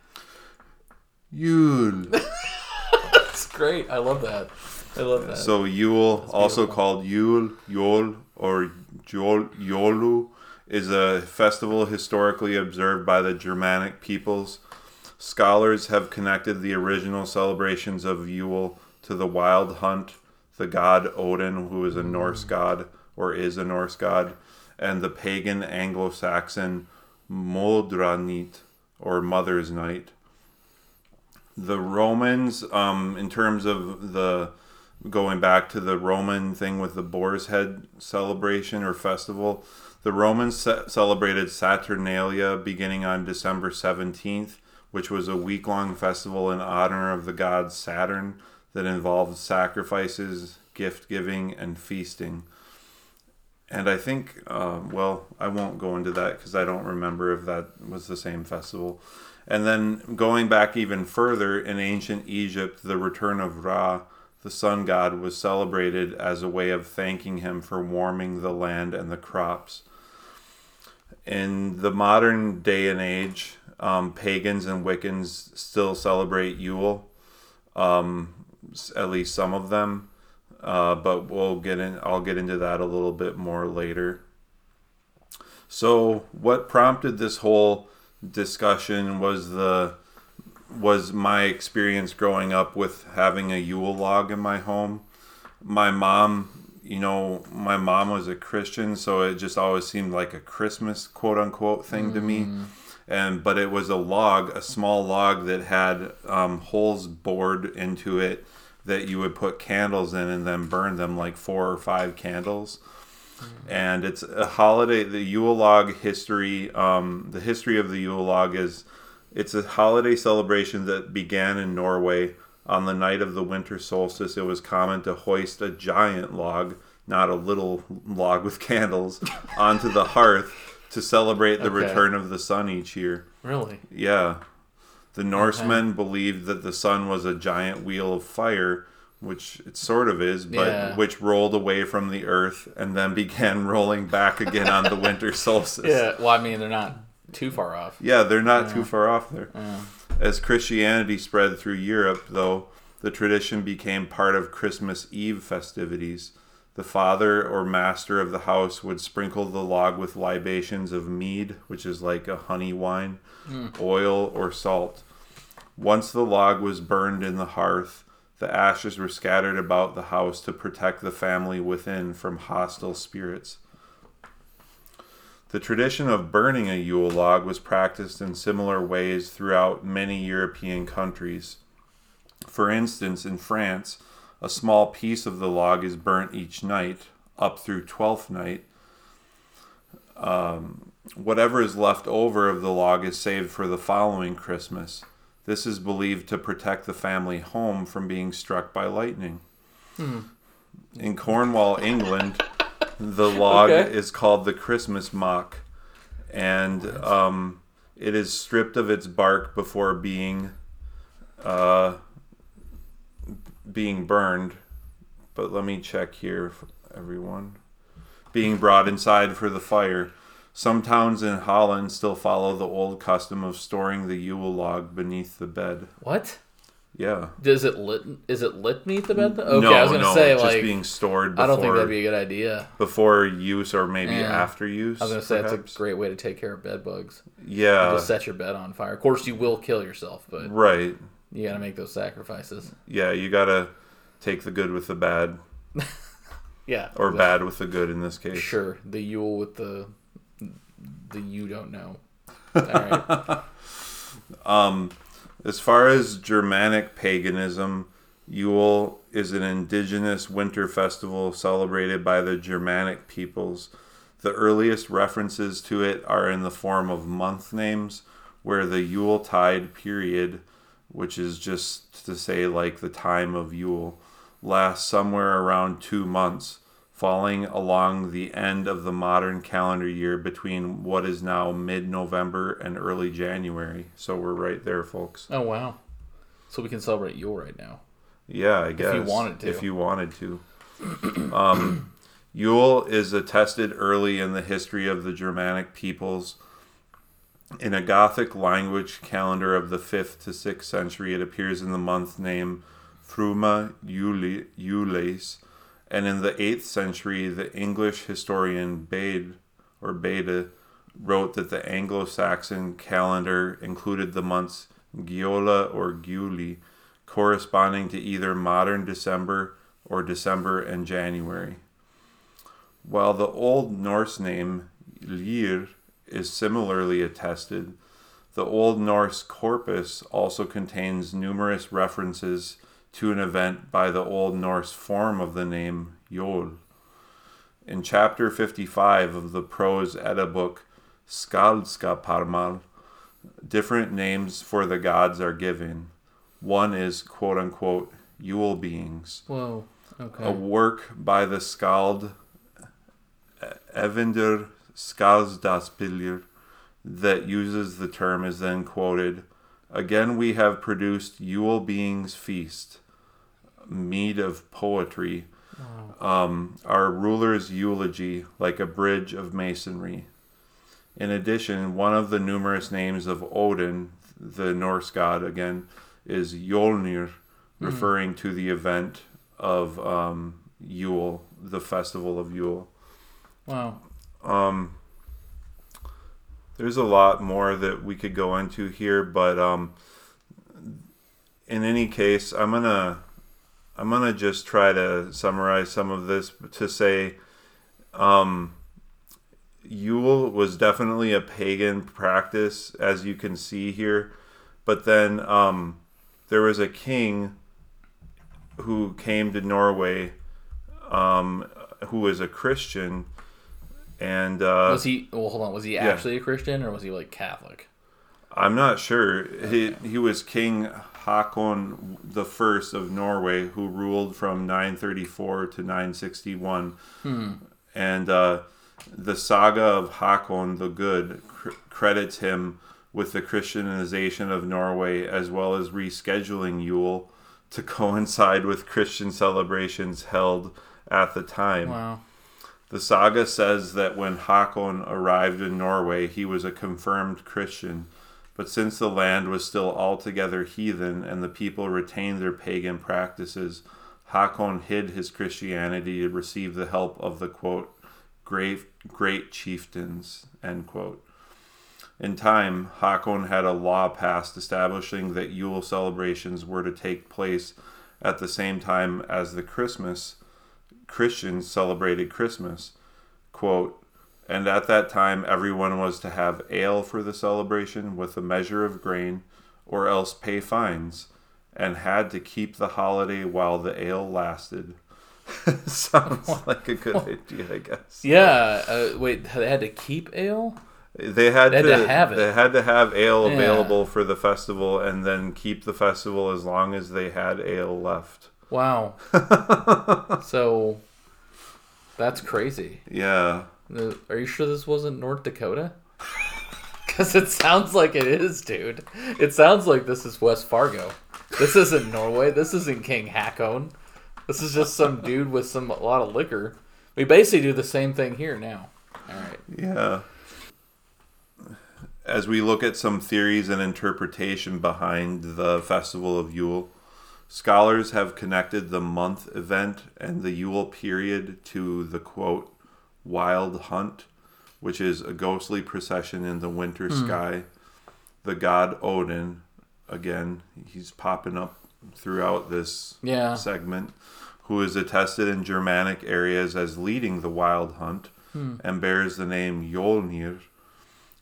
Yule. That's great. I love that. I love that. So Yule, also called Yule, Yol, or Yol, Yolu, is a festival historically observed by the Germanic peoples. Scholars have connected the original celebrations of Yule to the wild hunt, the god Odin, who is a Norse god or is a Norse god, and the pagan Anglo-Saxon Modraniht, or Mother's Night. The Romans, um, in terms of the going back to the Roman thing with the boar's head celebration or festival, the Romans ce- celebrated Saturnalia beginning on December 17th, which was a week long festival in honor of the god Saturn that involved sacrifices, gift giving, and feasting. And I think, uh, well, I won't go into that because I don't remember if that was the same festival. And then going back even further, in ancient Egypt, the return of Ra, the sun god, was celebrated as a way of thanking him for warming the land and the crops. In the modern day and age, um, pagans and Wiccans still celebrate Yule, um, at least some of them. Uh, but we'll get in. I'll get into that a little bit more later. So, what prompted this whole discussion was the was my experience growing up with having a Yule log in my home. My mom, you know, my mom was a Christian, so it just always seemed like a Christmas quote unquote thing to me. And but it was a log, a small log that had um, holes bored into it that you would put candles in and then burn them like four or five candles and it's a holiday. The Yule log history, um, the history of the Yule log is, it's a holiday celebration that began in Norway on the night of the winter solstice. It was common to hoist a giant log, not a little log with candles, onto the hearth to celebrate the Okay. return of the sun each year. really? Yeah. The Norsemen believed that the sun was a giant wheel of fire, which it sort of is, but Yeah. which rolled away from the earth and then began rolling back again on the winter solstice. Yeah. Well, I mean, they're not too far off. Yeah, they're not too far off there. Yeah. As Christianity spread through Europe, though, the tradition became part of Christmas Eve festivities. The father or master of the house would sprinkle the log with libations of mead, which is like a honey wine, hmm. oil, or salt. Once the log was burned in the hearth, the ashes were scattered about the house to protect the family within from hostile spirits. The tradition of burning a Yule log was practiced in similar ways throughout many European countries. For instance, in France, a small piece of the log is burnt each night, up through Twelfth Night. Um, whatever is left over of the log is saved for the following Christmas. This is believed to protect the family home from being struck by lightning. In Cornwall, England, the log Okay. is called the Christmas mock, and um, it is stripped of its bark before being uh, being burned. But let me check here, everyone. Being brought inside for the fire. Some towns in Holland still follow the old custom of storing the Yule log beneath the bed. What? Yeah. Does it lit? Is it lit beneath the bed? Though? Okay, no, I was gonna no, say just like being stored before, I don't think that'd be a good idea. before use or maybe Yeah. after use. I was gonna say perhaps. it's a great way to take care of bed bugs. yeah, Just set your bed on fire. Of course, you will kill yourself, but right. you gotta make those sacrifices. Yeah, you gotta take the good with the bad, Yeah. or the- bad with the good in this case. Sure, the Yule with the the you don't know. All right. Um, as far as Germanic paganism, Yule is an indigenous winter festival celebrated by the Germanic peoples. The earliest references to it are in the form of month names, where the Yule tide period, which is just to say like the time of Yule, lasts somewhere around two months, falling along the end of the modern calendar year between what is now mid November and early January. So we're right there, folks. Oh wow. So we can celebrate Yule right now. Yeah, I guess. If you wanted to. If you wanted to. um, Yule is attested early in the history of the Germanic peoples. In a Gothic language calendar of the 5th to 6th century, it appears in the month name Fruma Jules, and in the 8th century, the English historian Bede or Bede wrote that the Anglo-Saxon calendar included the months Giola or Giuli, corresponding to either modern December or December and January. While the Old Norse name Lir is similarly attested, the Old Norse corpus also contains numerous references to an event by the Old Norse form of the name Jol. In chapter 55 of the prose Edda book Skaldskaparmal, different names for the gods are given. One is quote unquote Yule beings, Whoa. Okay. a work by the Skald Eyvindr Skaldaspillir that uses the term is then quoted. Again, we have produced Yule beings feast, mead of poetry, um, our ruler's eulogy, like a bridge of masonry. In addition, one of the numerous names of Odin, the Norse god again, is Jolnir, referring to the event of um, Yule, the festival of Yule. Wow. Um, there's a lot more that we could go into here, but um, in any case, I'm gonna I'm gonna just try to summarize some of this to say, um, Yule was definitely a pagan practice, as you can see here, but then um, there was a king who came to Norway, um, who was a Christian, and uh, Was he? Well, hold on. Was he actually a Christian or was he like Catholic? I'm not sure. He he was King Hakon the First of Norway, who ruled from 934 to 961, and uh, the saga of Hakon the Good cr- credits him with the Christianization of Norway, as well as rescheduling Yule to coincide with Christian celebrations held at the time. Wow. The saga says that when Hakon arrived in Norway, he was a confirmed Christian, but since the land was still altogether heathen and the people retained their pagan practices, Hakon hid his Christianity to receive the help of the quote great great chieftains end quote. In time, Hakon had a law passed establishing that Yule celebrations were to take place at the same time as the Christmas Christians celebrated Christmas. Quote, and at that time everyone was to have ale for the celebration with a measure of grain, or else pay fines, and had to keep the holiday while the ale lasted. Sounds like a good idea, I guess. Yeah. Uh, wait, they had to keep ale. They had, They had to, to have it. They had to have ale Yeah. available for the festival, and then keep the festival as long as they had ale left. Wow. so that's crazy. Yeah, Are you sure this wasn't North Dakota? Because it sounds like it is, dude. It sounds like this is West Fargo. This isn't Norway. This isn't King Hakon. This is just some dude with some a lot of liquor. We basically do the same thing here now. All right. yeah. as we look at some theories and interpretation behind the festival of Yule, scholars have connected the month event and the Yule period to the quote wild hunt, which is a ghostly procession in the winter sky. The god Odin, again, he's popping up throughout this Yeah. segment, who is attested in Germanic areas as leading the wild hunt and bears the name Yolnir,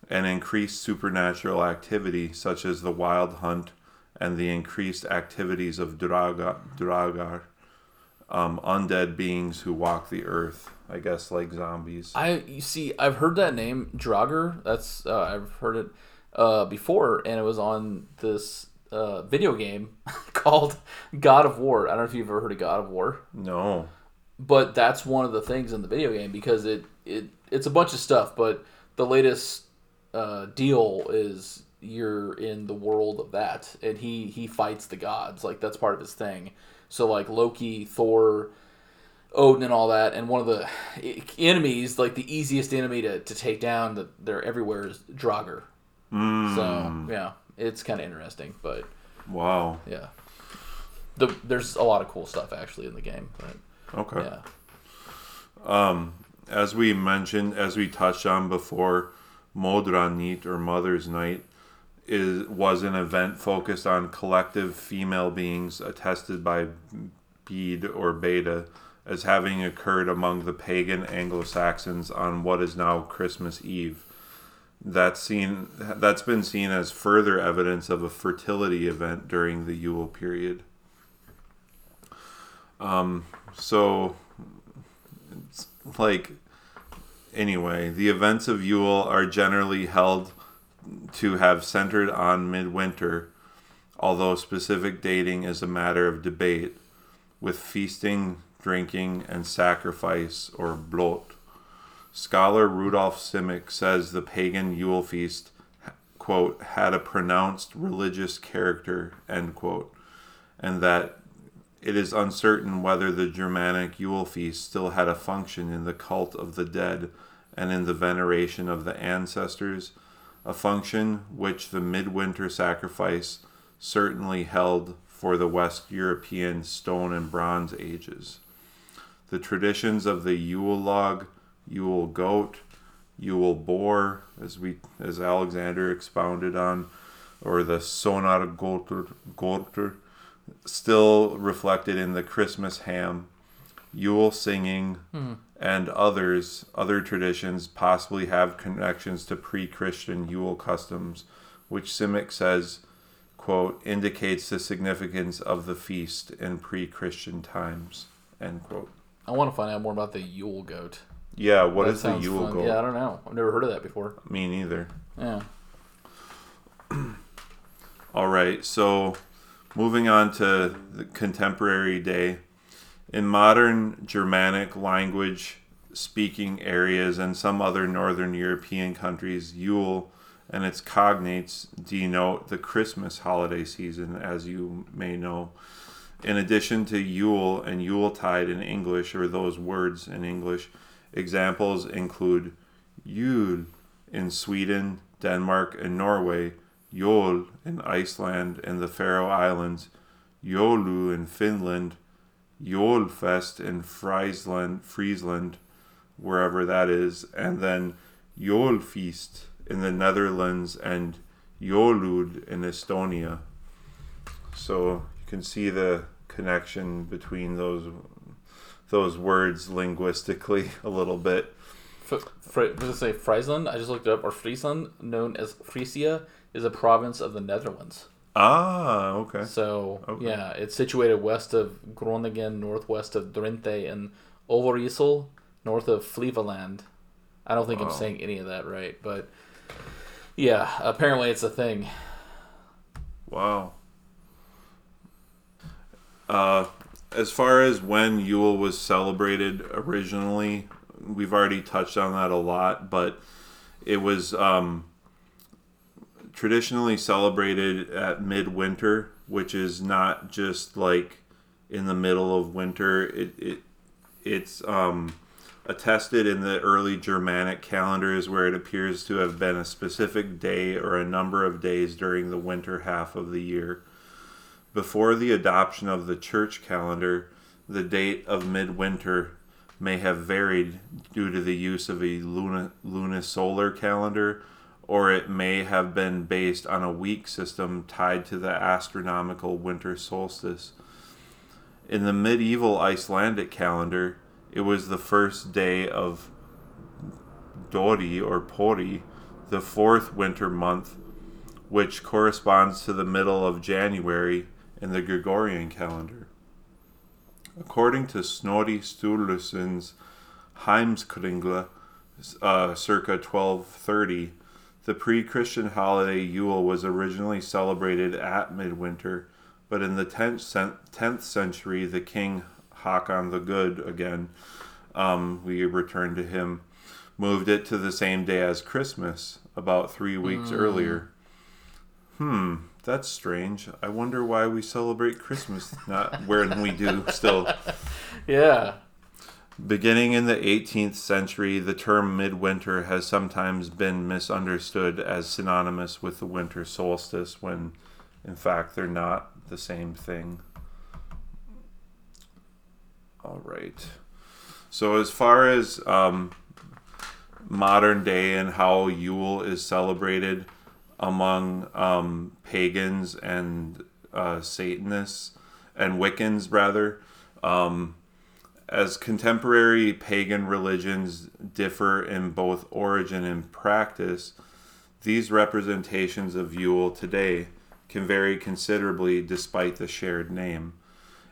and increased supernatural activity such as the wild hunt and the increased activities of Draga, Dragar, um, undead beings who walk the earth, I guess like zombies. I you see. I've heard that name Draugr. That's uh, I've heard it uh, before, and it was on this uh, video game called God of War. I don't know if you've ever heard of God of War, No. but that's one of the things in the video game because it it it's a bunch of stuff. But the latest uh, deal is you're in the world of that, and he he fights the gods. Like that's part of his thing. So like Loki, Thor, Odin and all that, and one of the enemies, like the easiest enemy to, to take down that they're everywhere is Draugr. Mm, So yeah, it's kind of interesting, but wow. yeah, the there's a lot of cool stuff actually in the game. But Okay. yeah, as we mentioned, as we touched on before, Modraniht or Mother's Night is was an event focused on collective female beings attested by Bede or Beta as having occurred among the pagan Anglo-Saxons on what is now Christmas Eve. That's seen that's been seen as further evidence of a fertility event during the Yule period. Um, so it's like anyway, the events of Yule are generally held to have centered on midwinter, although specific dating is a matter of debate, with feasting, drinking, and sacrifice or blot. Scholar Rudolf Simek says the pagan Yule feast, quote, had a pronounced religious character, end quote, and that it is uncertain whether the Germanic Yule feast still had a function in the cult of the dead and in the veneration of the ancestors, a function which the midwinter sacrifice certainly held for the West European Stone and Bronze Ages. The traditions of the Yule log, Yule goat, Yule boar, as we as Alexander expounded on, or the Sonargöltr, gorter still reflected in the Christmas ham, Yule singing, hmm. and others, other traditions possibly have connections to pre-Christian Yule customs, which Simek says, quote, indicates the significance of the feast in pre-Christian times, end quote. I want to find out more about the Yule goat. Yeah, what That is the sounds Yule fun. goat? Yeah, I don't know. I've never heard of that before. Me neither. Yeah. All right, so moving on to the contemporary day. In modern Germanic language speaking areas and some other northern European countries, Yule and its cognates denote the Christmas holiday season, as you may know. In addition to Yule and Yuletide in English, or those words in English, examples include Yule in Sweden, Denmark, and Norway, Jol in Iceland and the Faroe Islands, Joulu in Finland, Jolfest in Friesland, Friesland, wherever that is, and then Jolfeast in the Netherlands and Jolud in Estonia. So you can see the connection between those those words linguistically a little bit. F- does it say Friesland? I just looked it up. Or Friesland, known as Frisia, is a province of the Netherlands. Ah, okay. So Okay. yeah, it's situated west of Groningen, northwest of Drenthe, and Overijssel, north of Flevoland. I don't think I'm saying any of that right, but yeah, apparently it's a thing. Wow. Uh, as far as when Yule was celebrated originally, we've already touched on that a lot, but it was um, traditionally celebrated at midwinter, which is not just like in the middle of winter. It, it it's um, attested in the early Germanic calendars where it appears to have been a specific day or a number of days during the winter half of the year. Before the adoption of the church calendar, the date of midwinter may have varied due to the use of a lunisolar calendar, or it may have been based on a week system tied to the astronomical winter solstice. In the medieval Icelandic calendar, it was the first day of Dori or Pori, the fourth winter month, which corresponds to the middle of January in the Gregorian calendar. According to Snorri Sturluson's Heimskringla, uh, circa 1230, the pre Christian holiday Yule was originally celebrated at midwinter, but in the 10th, century, the king Hakon the Good again, um, we return to him, moved it to the same day as Christmas, about three weeks mm. earlier. Hmm, that's strange. I wonder why we celebrate Christmas not when we do still. Yeah. Beginning in the 18th century, the term midwinter has sometimes been misunderstood as synonymous with the winter solstice when in fact they're not the same thing. All right. So, as far as um, modern day and how Yule is celebrated, among um, pagans and uh, Satanists and Wiccans, rather. Um, as contemporary pagan religions differ in both origin and practice, these representations of Yule today can vary considerably despite the shared name.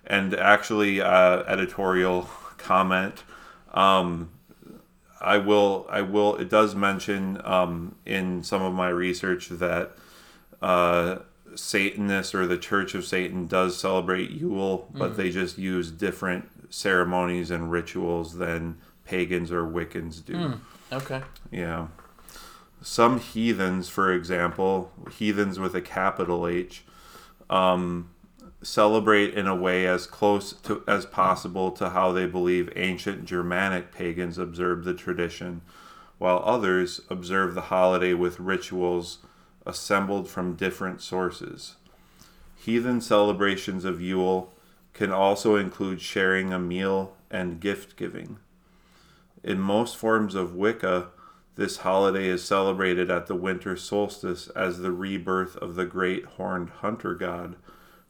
And actually, uh, editorial comment um, I will. I will. It does mention um, in some of my research that uh, Satanists or the Church of Satan does celebrate Yule, but mm. they just use different ceremonies and rituals than pagans or Wiccans do. Mm. Okay. Yeah. Some heathens, for example, heathens with a capital H, um, celebrate in a way as close to as possible to how they believe ancient Germanic pagans observed the tradition, while others observe the holiday with rituals assembled from different sources. Heathen celebrations of Yule can also include sharing a meal and gift giving. In most forms of Wicca, this holiday is celebrated at the winter solstice as the rebirth of the great horned hunter god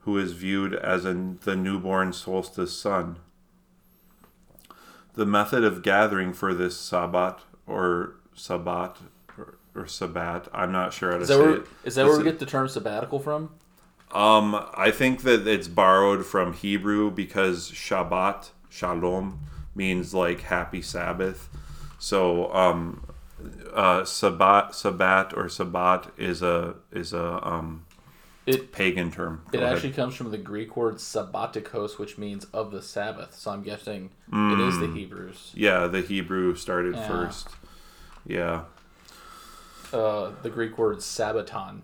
who is viewed as a, the newborn solstice sun. The method of gathering for this Sabbat or Sabbat or, or Sabbat, I'm not sure how to say where, it. Is that where we get the term sabbatical from? Um, I think that it's borrowed from Hebrew because Shabbat, Shalom, means like happy Sabbath. So, um, uh, Sabbat, Sabbat or Sabbat is a is a um, it pagan term. Go it ahead. actually comes from the Greek word sabbatikos, which means of the Sabbath. So I'm guessing mm. it is the mm. Hebrews. Yeah, the Hebrew started yeah. first. Yeah. Uh, the Greek word sabbaton.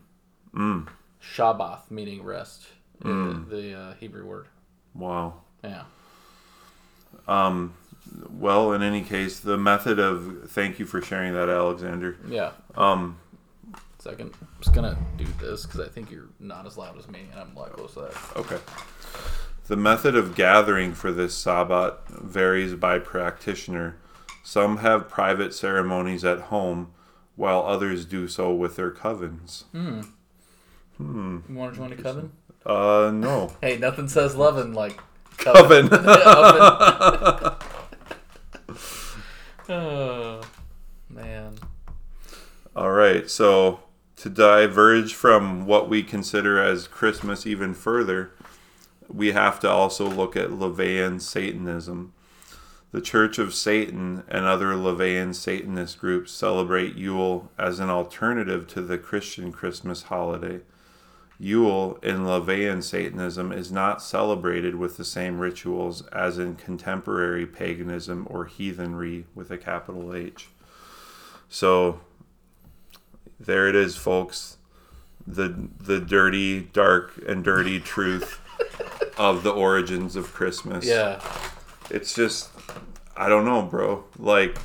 Mm. Shabbath, meaning rest. Mm. The, the uh, Hebrew word. Wow. Yeah. Um, well, in any case, the method of thank you for sharing that, Alexander. Yeah. Um, Second, I'm just gonna do this because I think you're not as loud as me, and I'm a lot close to that. Okay. The method of gathering for this Sabbat varies by practitioner. Some have private ceremonies at home, while others do so with their covens. Hmm. Hmm. You want to join a coven? Uh, no. hey, nothing says loving like coven. coven. oh, man. All right, so to diverge from what we consider as Christmas even further, we have to also look at LaVeyan Satanism. The Church of Satan and other LaVeyan Satanist groups celebrate Yule as an alternative to the Christian Christmas holiday. Yule in LaVeyan Satanism is not celebrated with the same rituals as in contemporary paganism or heathenry with a capital H. So there it is, folks. The the dirty, dark, and dirty truth of the origins of Christmas. Yeah. It's just I don't know, bro. Like,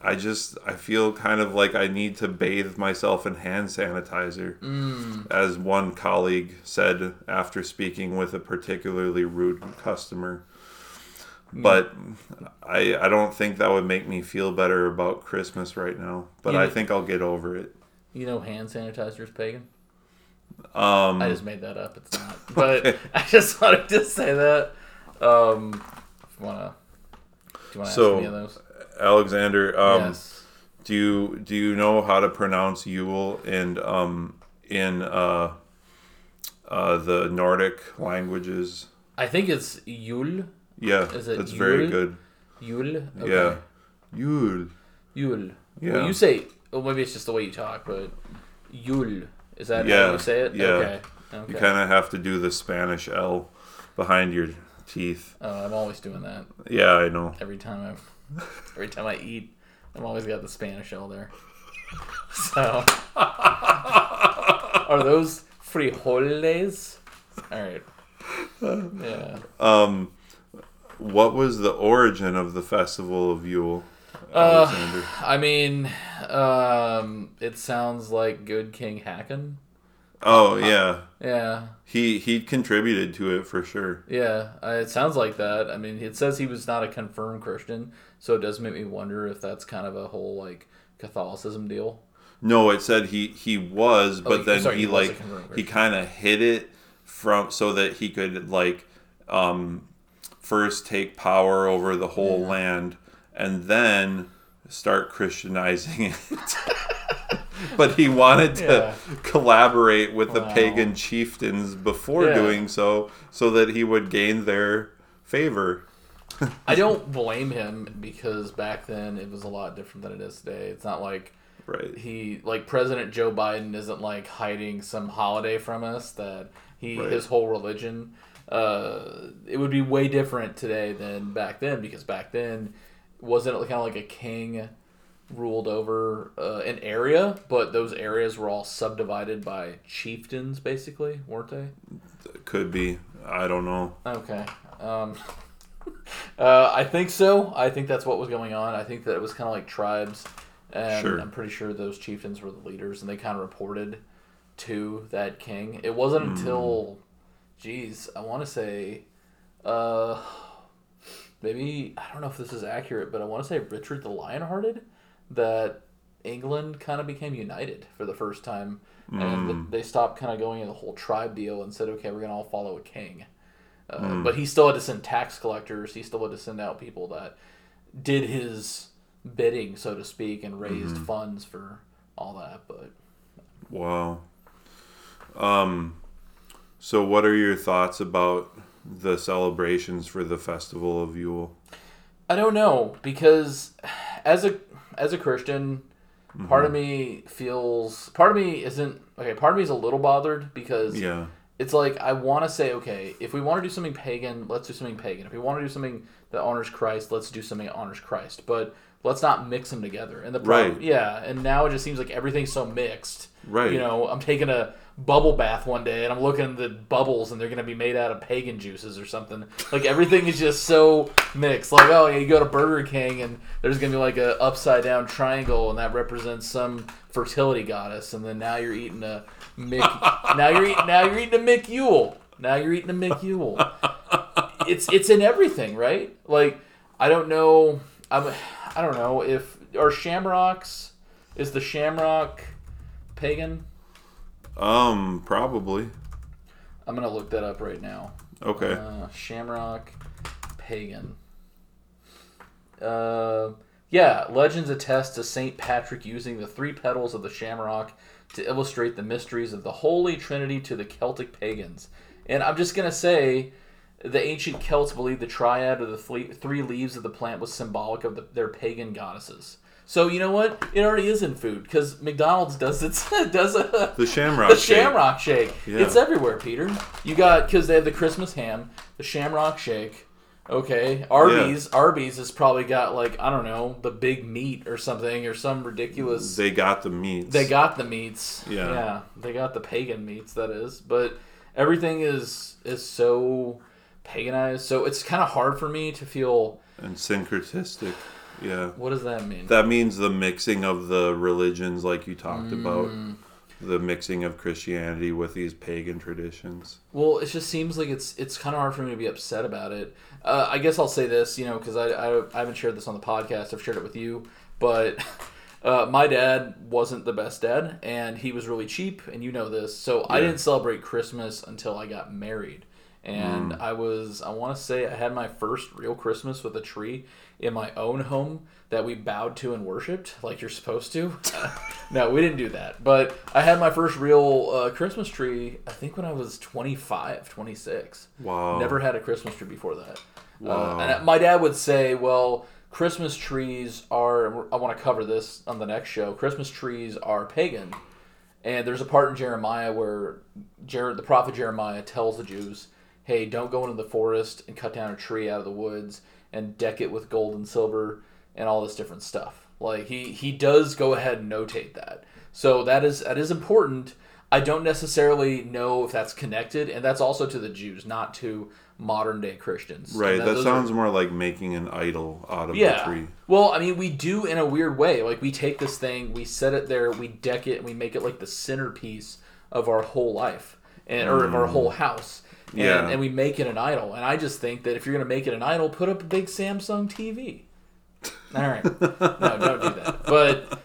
I just I feel kind of like I need to bathe myself in hand sanitizer, Mm. as one colleague said after speaking with a particularly rude customer. But I I don't think that would make me feel better about Christmas right now. But Yeah. I think I'll get over it. You know, hand sanitizer is pagan. Um, I just made that up. It's not. But I just wanted to say that. Um, if you wanna, do you wanna So, ask any of those? Alexander, um, yes. do you do you know how to pronounce Yule and um in uh uh the Nordic languages? I think it's Yule. Yeah, Is it that's very good. Yule. Okay. Yeah, Yule. Yule. Yeah. Well, you say. Well, maybe it's just the way you talk, but Yule. Is that Yeah, how you say it? yeah. Okay. Okay. You kind of have to do the Spanish L behind your teeth. Oh, I'm always doing that Yeah, I know. every time I, every time I eat. I'm always got the Spanish L there. So, are those frijoles? All right. Yeah. Um, what was the origin of the festival of Yule, Uh, Alexander? I mean, um, it sounds like good King Haakon. oh yeah, Yeah. he he contributed to it for sure. Yeah, uh, it sounds like that. I mean, it says he was not a confirmed Christian, so it does make me wonder if that's kind of a whole like Catholicism deal. No, it said he he was, but he- then sorry, he, he like he kind of hid it from so that he could like um first take power over the whole Yeah. land and then start Christianizing it. but he wanted to Yeah. collaborate with the pagan chieftains before Yeah. doing so so that he would gain their favor. I don't blame him because back then it was a lot different than it is today. It's not like Right. he like President Joe Biden isn't like hiding some holiday from us that he Right. his whole religion. Uh, it would be way different today than back then because back then wasn't it kind of like a king ruled over uh, an area, but those areas were all subdivided by chieftains, basically, weren't they? Could be. I don't know. Okay. Um, uh, I think so. I think that's what was going on. I think that it was kind of like tribes, and Sure. I'm pretty sure those chieftains were the leaders, and they kind of reported to that king. It wasn't Hmm. until, geez, I want to say, uh, maybe I don't know if this is accurate, but I want to say Richard the Lionhearted that England kind of became united for the first time, and they stopped kind of going in the whole tribe deal and said, okay, we're gonna all follow a king. Uh, But he still had to send tax collectors. He still had to send out people that did his bidding, so to speak, and raised funds for all that. But Wow. Um, so, what are your thoughts about the celebrations for the festival of Yule? I don't know because as a as a Christian, part of mm-hmm. me feels part of me isn't okay. Part of me is a little bothered because Yeah, it's like I want to say, okay, if we want to do something pagan, let's do something pagan. If we want to do something that honors Christ, let's do something that honors Christ. But let's not mix them together. And the problem, Right. yeah, and now it just seems like everything's so mixed. Right. You know, I'm taking a bubble bath one day and I'm looking at the bubbles and they're going to be made out of pagan juices or something. Like everything is just so mixed. Like, oh, you go to Burger King and there's going to be like a upside down triangle and that represents some fertility goddess and then now you're eating a Mick now you're eating now you're eating a Mick Yule. Now you're eating a Mick Yule. It's it's in everything, right? Like I don't know I'm I don't know if are shamrocks is the shamrock pagan? Um, probably. I'm gonna look that up right now. Okay. Uh, Shamrock Pagan. Uh, yeah, legends attest to Saint Patrick using the three petals of the shamrock to illustrate the mysteries of the Holy Trinity to the Celtic pagans. And I'm just gonna say, the ancient Celts believed the triad of the three, three leaves of the plant was symbolic of the, their pagan goddesses. So you know what? It already is in food because McDonald's does it does a the Shamrock. the Shake. Shamrock Shake. Yeah. It's everywhere, Peter. You got because they have the Christmas ham, the Shamrock Shake. Okay, Arby's. Arby's has probably got like I don't know the big meat or something or some ridiculous. They got the meats. They got the meats. Yeah. yeah, they got the pagan meats. That is, but everything is is so paganized. So it's kind of hard for me to feel. And syncretistic. Yeah. What does that mean? That means the mixing of the religions, like you talked about, Mm. the mixing of Christianity with these pagan traditions. Well, it just seems like it's it's kind of hard for me to be upset about it. Uh, I guess I'll say this, you know, because I, I I haven't shared this on the podcast. I've shared it with you, but uh, my dad wasn't the best dad, and he was really cheap, and you know this. So I didn't celebrate Christmas until I got married, and I was I want to say I had my first real Christmas with a tree in my own home that we bowed to and worshipped like you're supposed to. no, we didn't do that. But I had my first real uh, Christmas tree, I think when I was 25, 26. Wow. Never had a Christmas tree before that. Wow. Uh, and my dad would say, well, Christmas trees are, I want to cover this on the next show, Christmas trees are pagan. And there's a part in Jeremiah where Jer- the prophet Jeremiah tells the Jews, hey, don't go into the forest and cut down a tree out of the woods and deck it with gold and silver and all this different stuff. Like he he does go ahead and notate that. So that is that is important. I don't necessarily know if that's connected, and that's also to the Jews, not to modern day Christians. Right. And That sounds are- more like making an idol out of the yeah. tree. Well, I mean, we do in a weird way. Like we take this thing, we set it there, we deck it, and we make it like the centerpiece of our whole life and or of our mm. whole house. And. Yeah. and we make it an idol. And I just think that if you're going to make it an idol, put up a big Samsung TV. All right. No, don't do that. But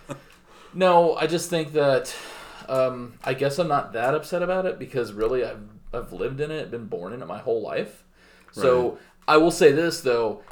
no, I just think that um, I guess I'm not that upset about it because really I've, I've lived in it, been born in it my whole life. So I will say this though,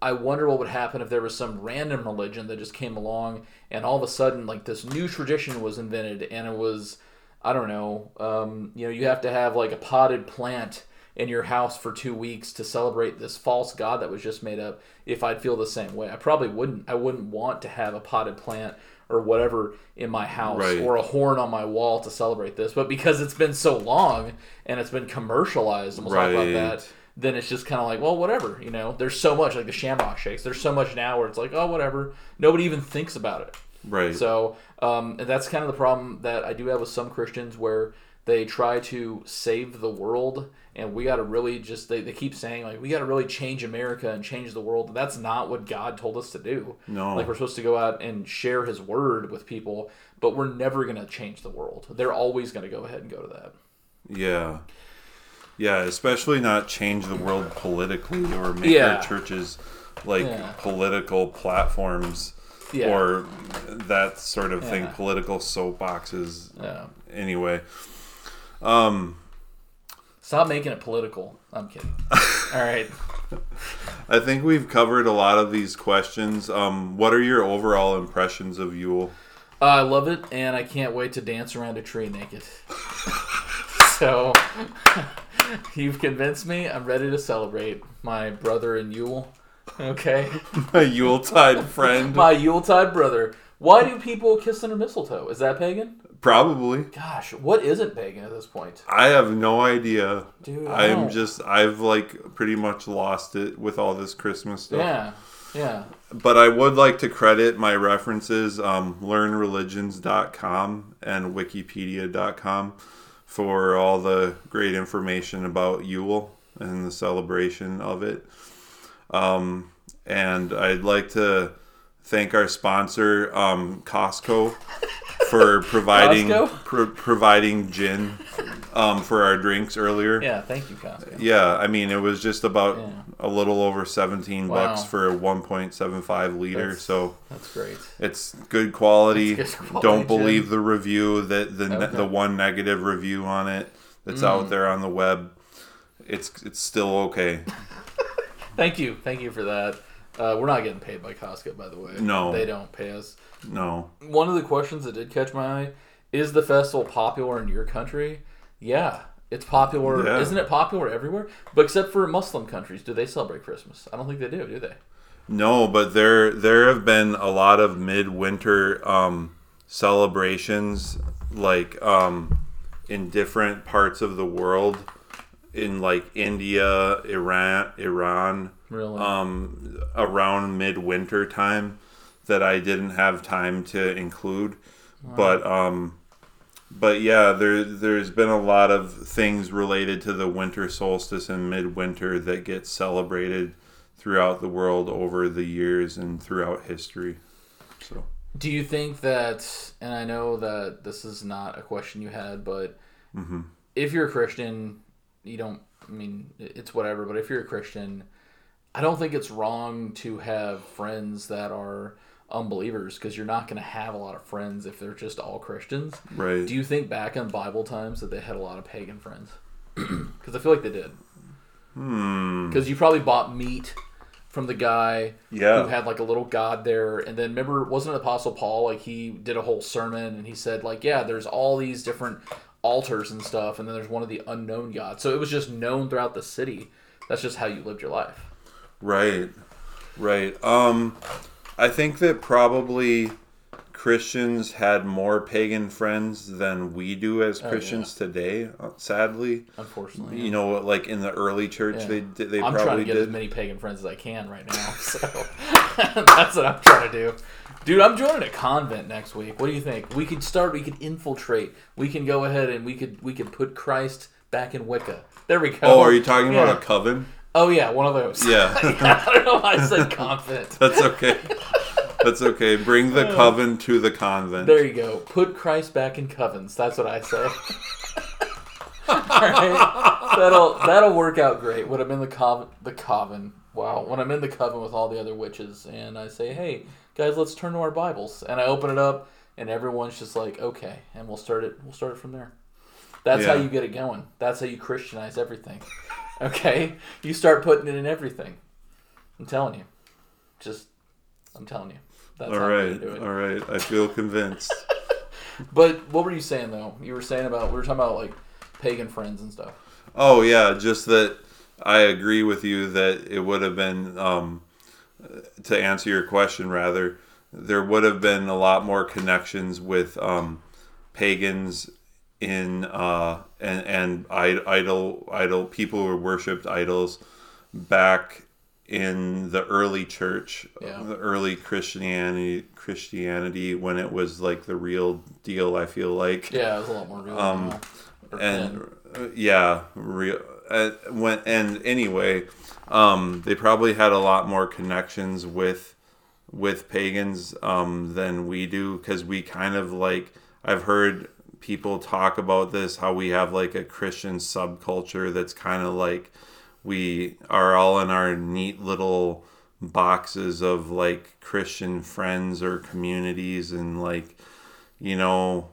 I wonder what would happen if there was some random religion that just came along and all of a sudden like this new tradition was invented and it was I don't know, um, you know, you have to have like a potted plant in your house for two weeks to celebrate this false god that was just made up. If I'd feel the same way, I probably wouldn't. I wouldn't want to have a potted plant or whatever in my house Right. or a horn on my wall to celebrate this. But because it's been so long and it's been commercialized, and we'll talk about that then it's just kind of like, well, whatever, you know. There's so much like the Shamrock Shakes. There's so much now where it's like, oh, whatever. Nobody even thinks about it. Right. So, um, and that's kind of the problem that I do have with some Christians where they try to save the world, and we got to really just they, they keep saying like we got to really change America and change the world. That's not what God told us to do. No. like we're supposed to go out and share His word with people, but we're never gonna change the world. They're always gonna go ahead and go to that. Yeah. Yeah, especially not change the world politically or make Yeah. our churches like Yeah. political platforms Yeah. or that sort of thing, political soapboxes. Yeah. Anyway, um, Stop making it political. I'm kidding. All right. I think we've covered a lot of these questions. Um, what are your overall impressions of Yule? Uh, I love it, and I can't wait to dance around a tree naked. so, you've convinced me. I'm ready to celebrate my brother in Yule. Okay, A Yuletide friend? my Yuletide brother. Why do people kiss under mistletoe? Is that pagan? Probably. Gosh, what isn't pagan at this point? I have no idea. Dude, I I'm don't- just I've like pretty much lost it with all this Christmas stuff. Yeah, yeah. But I would like to credit my references, um, learnreligions.com and wikipedia.com for all the great information about Yule and the celebration of it. Um, and I'd like to thank our sponsor, um, Costco, for providing Costco? pro- providing gin um, for our drinks earlier. Yeah, thank you, Costco. Yeah, I mean it was just about Yeah. a little over 17 bucks for a 1.75 liter, That's- so That's great. it's good quality. That's good quality Don't gin. believe the review that the Okay. Mm. the one negative review on it that's out there on the web. It's it's still okay. Thank you, thank you for that. Uh, we're not getting paid by Costco, by the way. No. they don't pay us. No. One of the questions that did catch my eye is the festival popular in your country? Yeah, it's popular. Yeah. Isn't it popular everywhere? But except for Muslim countries, do they celebrate Christmas? I don't think they do. Do they? No, but there there have been a lot of midwinter um, celebrations, like um, in different parts of the world, in like India, Iran, Iran, Really? um, around midwinter time, that I didn't have time to include. But um, but yeah, there there's been a lot of things related to the winter solstice and midwinter that get celebrated throughout the world over the years and throughout history. So Do you think that, and I know that this is not a question you had, but Mm-hmm. if you're a Christian, you don't, I mean, it's whatever, but if you're a Christian, I don't think it's wrong to have friends that are unbelievers because you're not going to have a lot of friends if they're just all Christians. right, Do you think back in Bible times that they had a lot of pagan friends? Because I feel like they did. hmm, Because you probably bought meat from the guy yeah, who had like a little god there and then remember wasn't it apostle paul like he did a whole sermon and he said like yeah there's all these different altars and stuff and then there's one of the unknown gods so it was just known throughout the city that's just how you lived your life right, right. Um, I think that probably Christians had more pagan friends than we do as Christians today. uh, Sadly, unfortunately you know, like in the early church, Yeah. they did- they i'm trying to get did. as many pagan friends as i can right now so that's what i'm trying to do dude i'm joining a convent next week what do you think we could start we could infiltrate we can go ahead and we could we could put christ back in wicca there we go Oh, are you talking Yeah. about a coven? Oh yeah, one of those. Yeah. I don't know why I said convent. That's okay. That's okay. Bring the uh. coven to the convent. There you go. Put Christ back in covens. That's what I say. Alright? That'll that'll work out great when I'm in the coven. The coven. Wow. When I'm in the coven with all the other witches, and I say, "Hey guys, let's turn to our Bibles," and I open it up, and everyone's just like, "Okay," and we'll start it. We'll start it from there. That's how you get it going. That's how you Christianize everything. Okay, you start putting it in everything. I'm telling you. Just, I'm telling you. That's all right. gonna do it. All right. I feel convinced. But what were you saying though? You were saying about we were talking about like pagan friends and stuff. Oh yeah, just that I agree with you that it would have been um, to answer your question rather there would have been a lot more connections with um, pagans in uh, and and idol idol people who worshipped idols back in the early church, Yeah. the early Christianity Christianity when it was like the real deal. I feel like Yeah, it was a lot more real. Um. And then. uh, yeah, real. Uh, when and anyway, um, they probably had a lot more connections with with pagans um, than we do because we kind of like I've heard people talk about this how we have like a Christian subculture that's kind of like we are all in our neat little boxes of like Christian friends or communities and like you know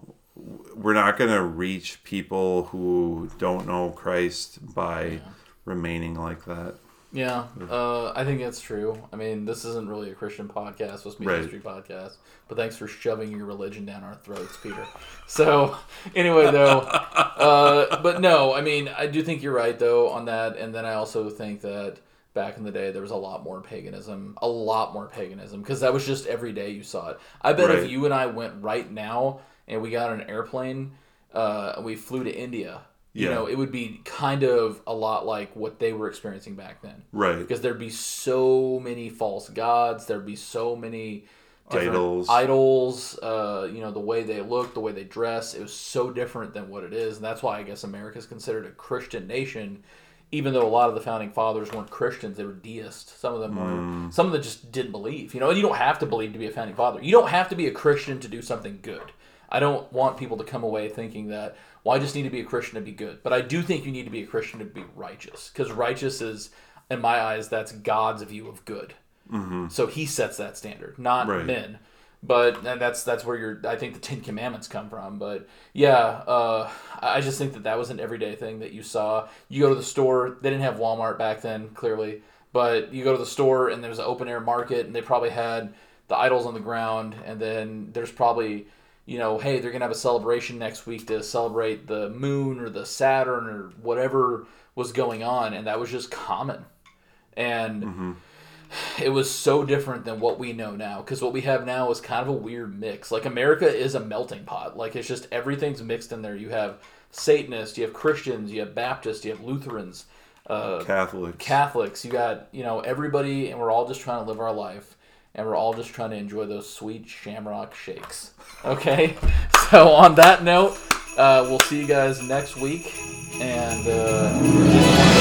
we're not going to reach people who don't know Christ by remaining like that. Yeah, uh, I think that's true. I mean, this isn't really a Christian podcast, it's supposed to be a Right. history podcast. But thanks for shoving your religion down our throats, Peter. So, anyway, though, uh, but no, I mean, I do think you're right though on that, and then I also think that back in the day there was a lot more paganism, a lot more paganism, because that was just every day you saw it. I bet Right. if you and I went right now and we got on an airplane, uh, we flew to India. You Yeah. know, it would be kind of a lot like what they were experiencing back then Right. because there'd be so many false gods there'd be so many Idols. idols uh, you know the way they look the way they dress it was so different than what it is and that's why i guess america is considered a christian nation even though a lot of the founding fathers weren't christians they were deists some of them were some of them just didn't believe you know and you don't have to believe to be a founding father you don't have to be a christian to do something good i don't want people to come away thinking that well i just need to be a christian to be good but i do think you need to be a christian to be righteous because righteous is in my eyes that's god's view of good so he sets that standard, not Right. men. But and that's that's where your I think the Ten Commandments come from. But yeah, uh, I I just think that that was an everyday thing that you saw. You go to the store. They didn't have Walmart back then, clearly. But you go to the store and there's an open air market, and they probably had the idols on the ground, and then there's probably you know, hey, they're gonna have a celebration next week to celebrate the moon or the Saturn or whatever was going on, and that was just common. And it was so different than what we know now because what we have now is kind of a weird mix. Like america is a melting pot. Like it's just everything's mixed in there. You have satanists you have christians you have baptists you have lutherans uh, Catholics. catholics. You got you know everybody and we're all just trying to live our life and we're all just trying to enjoy those sweet shamrock shakes okay so on that note Uh, we'll see you guys next week. And uh,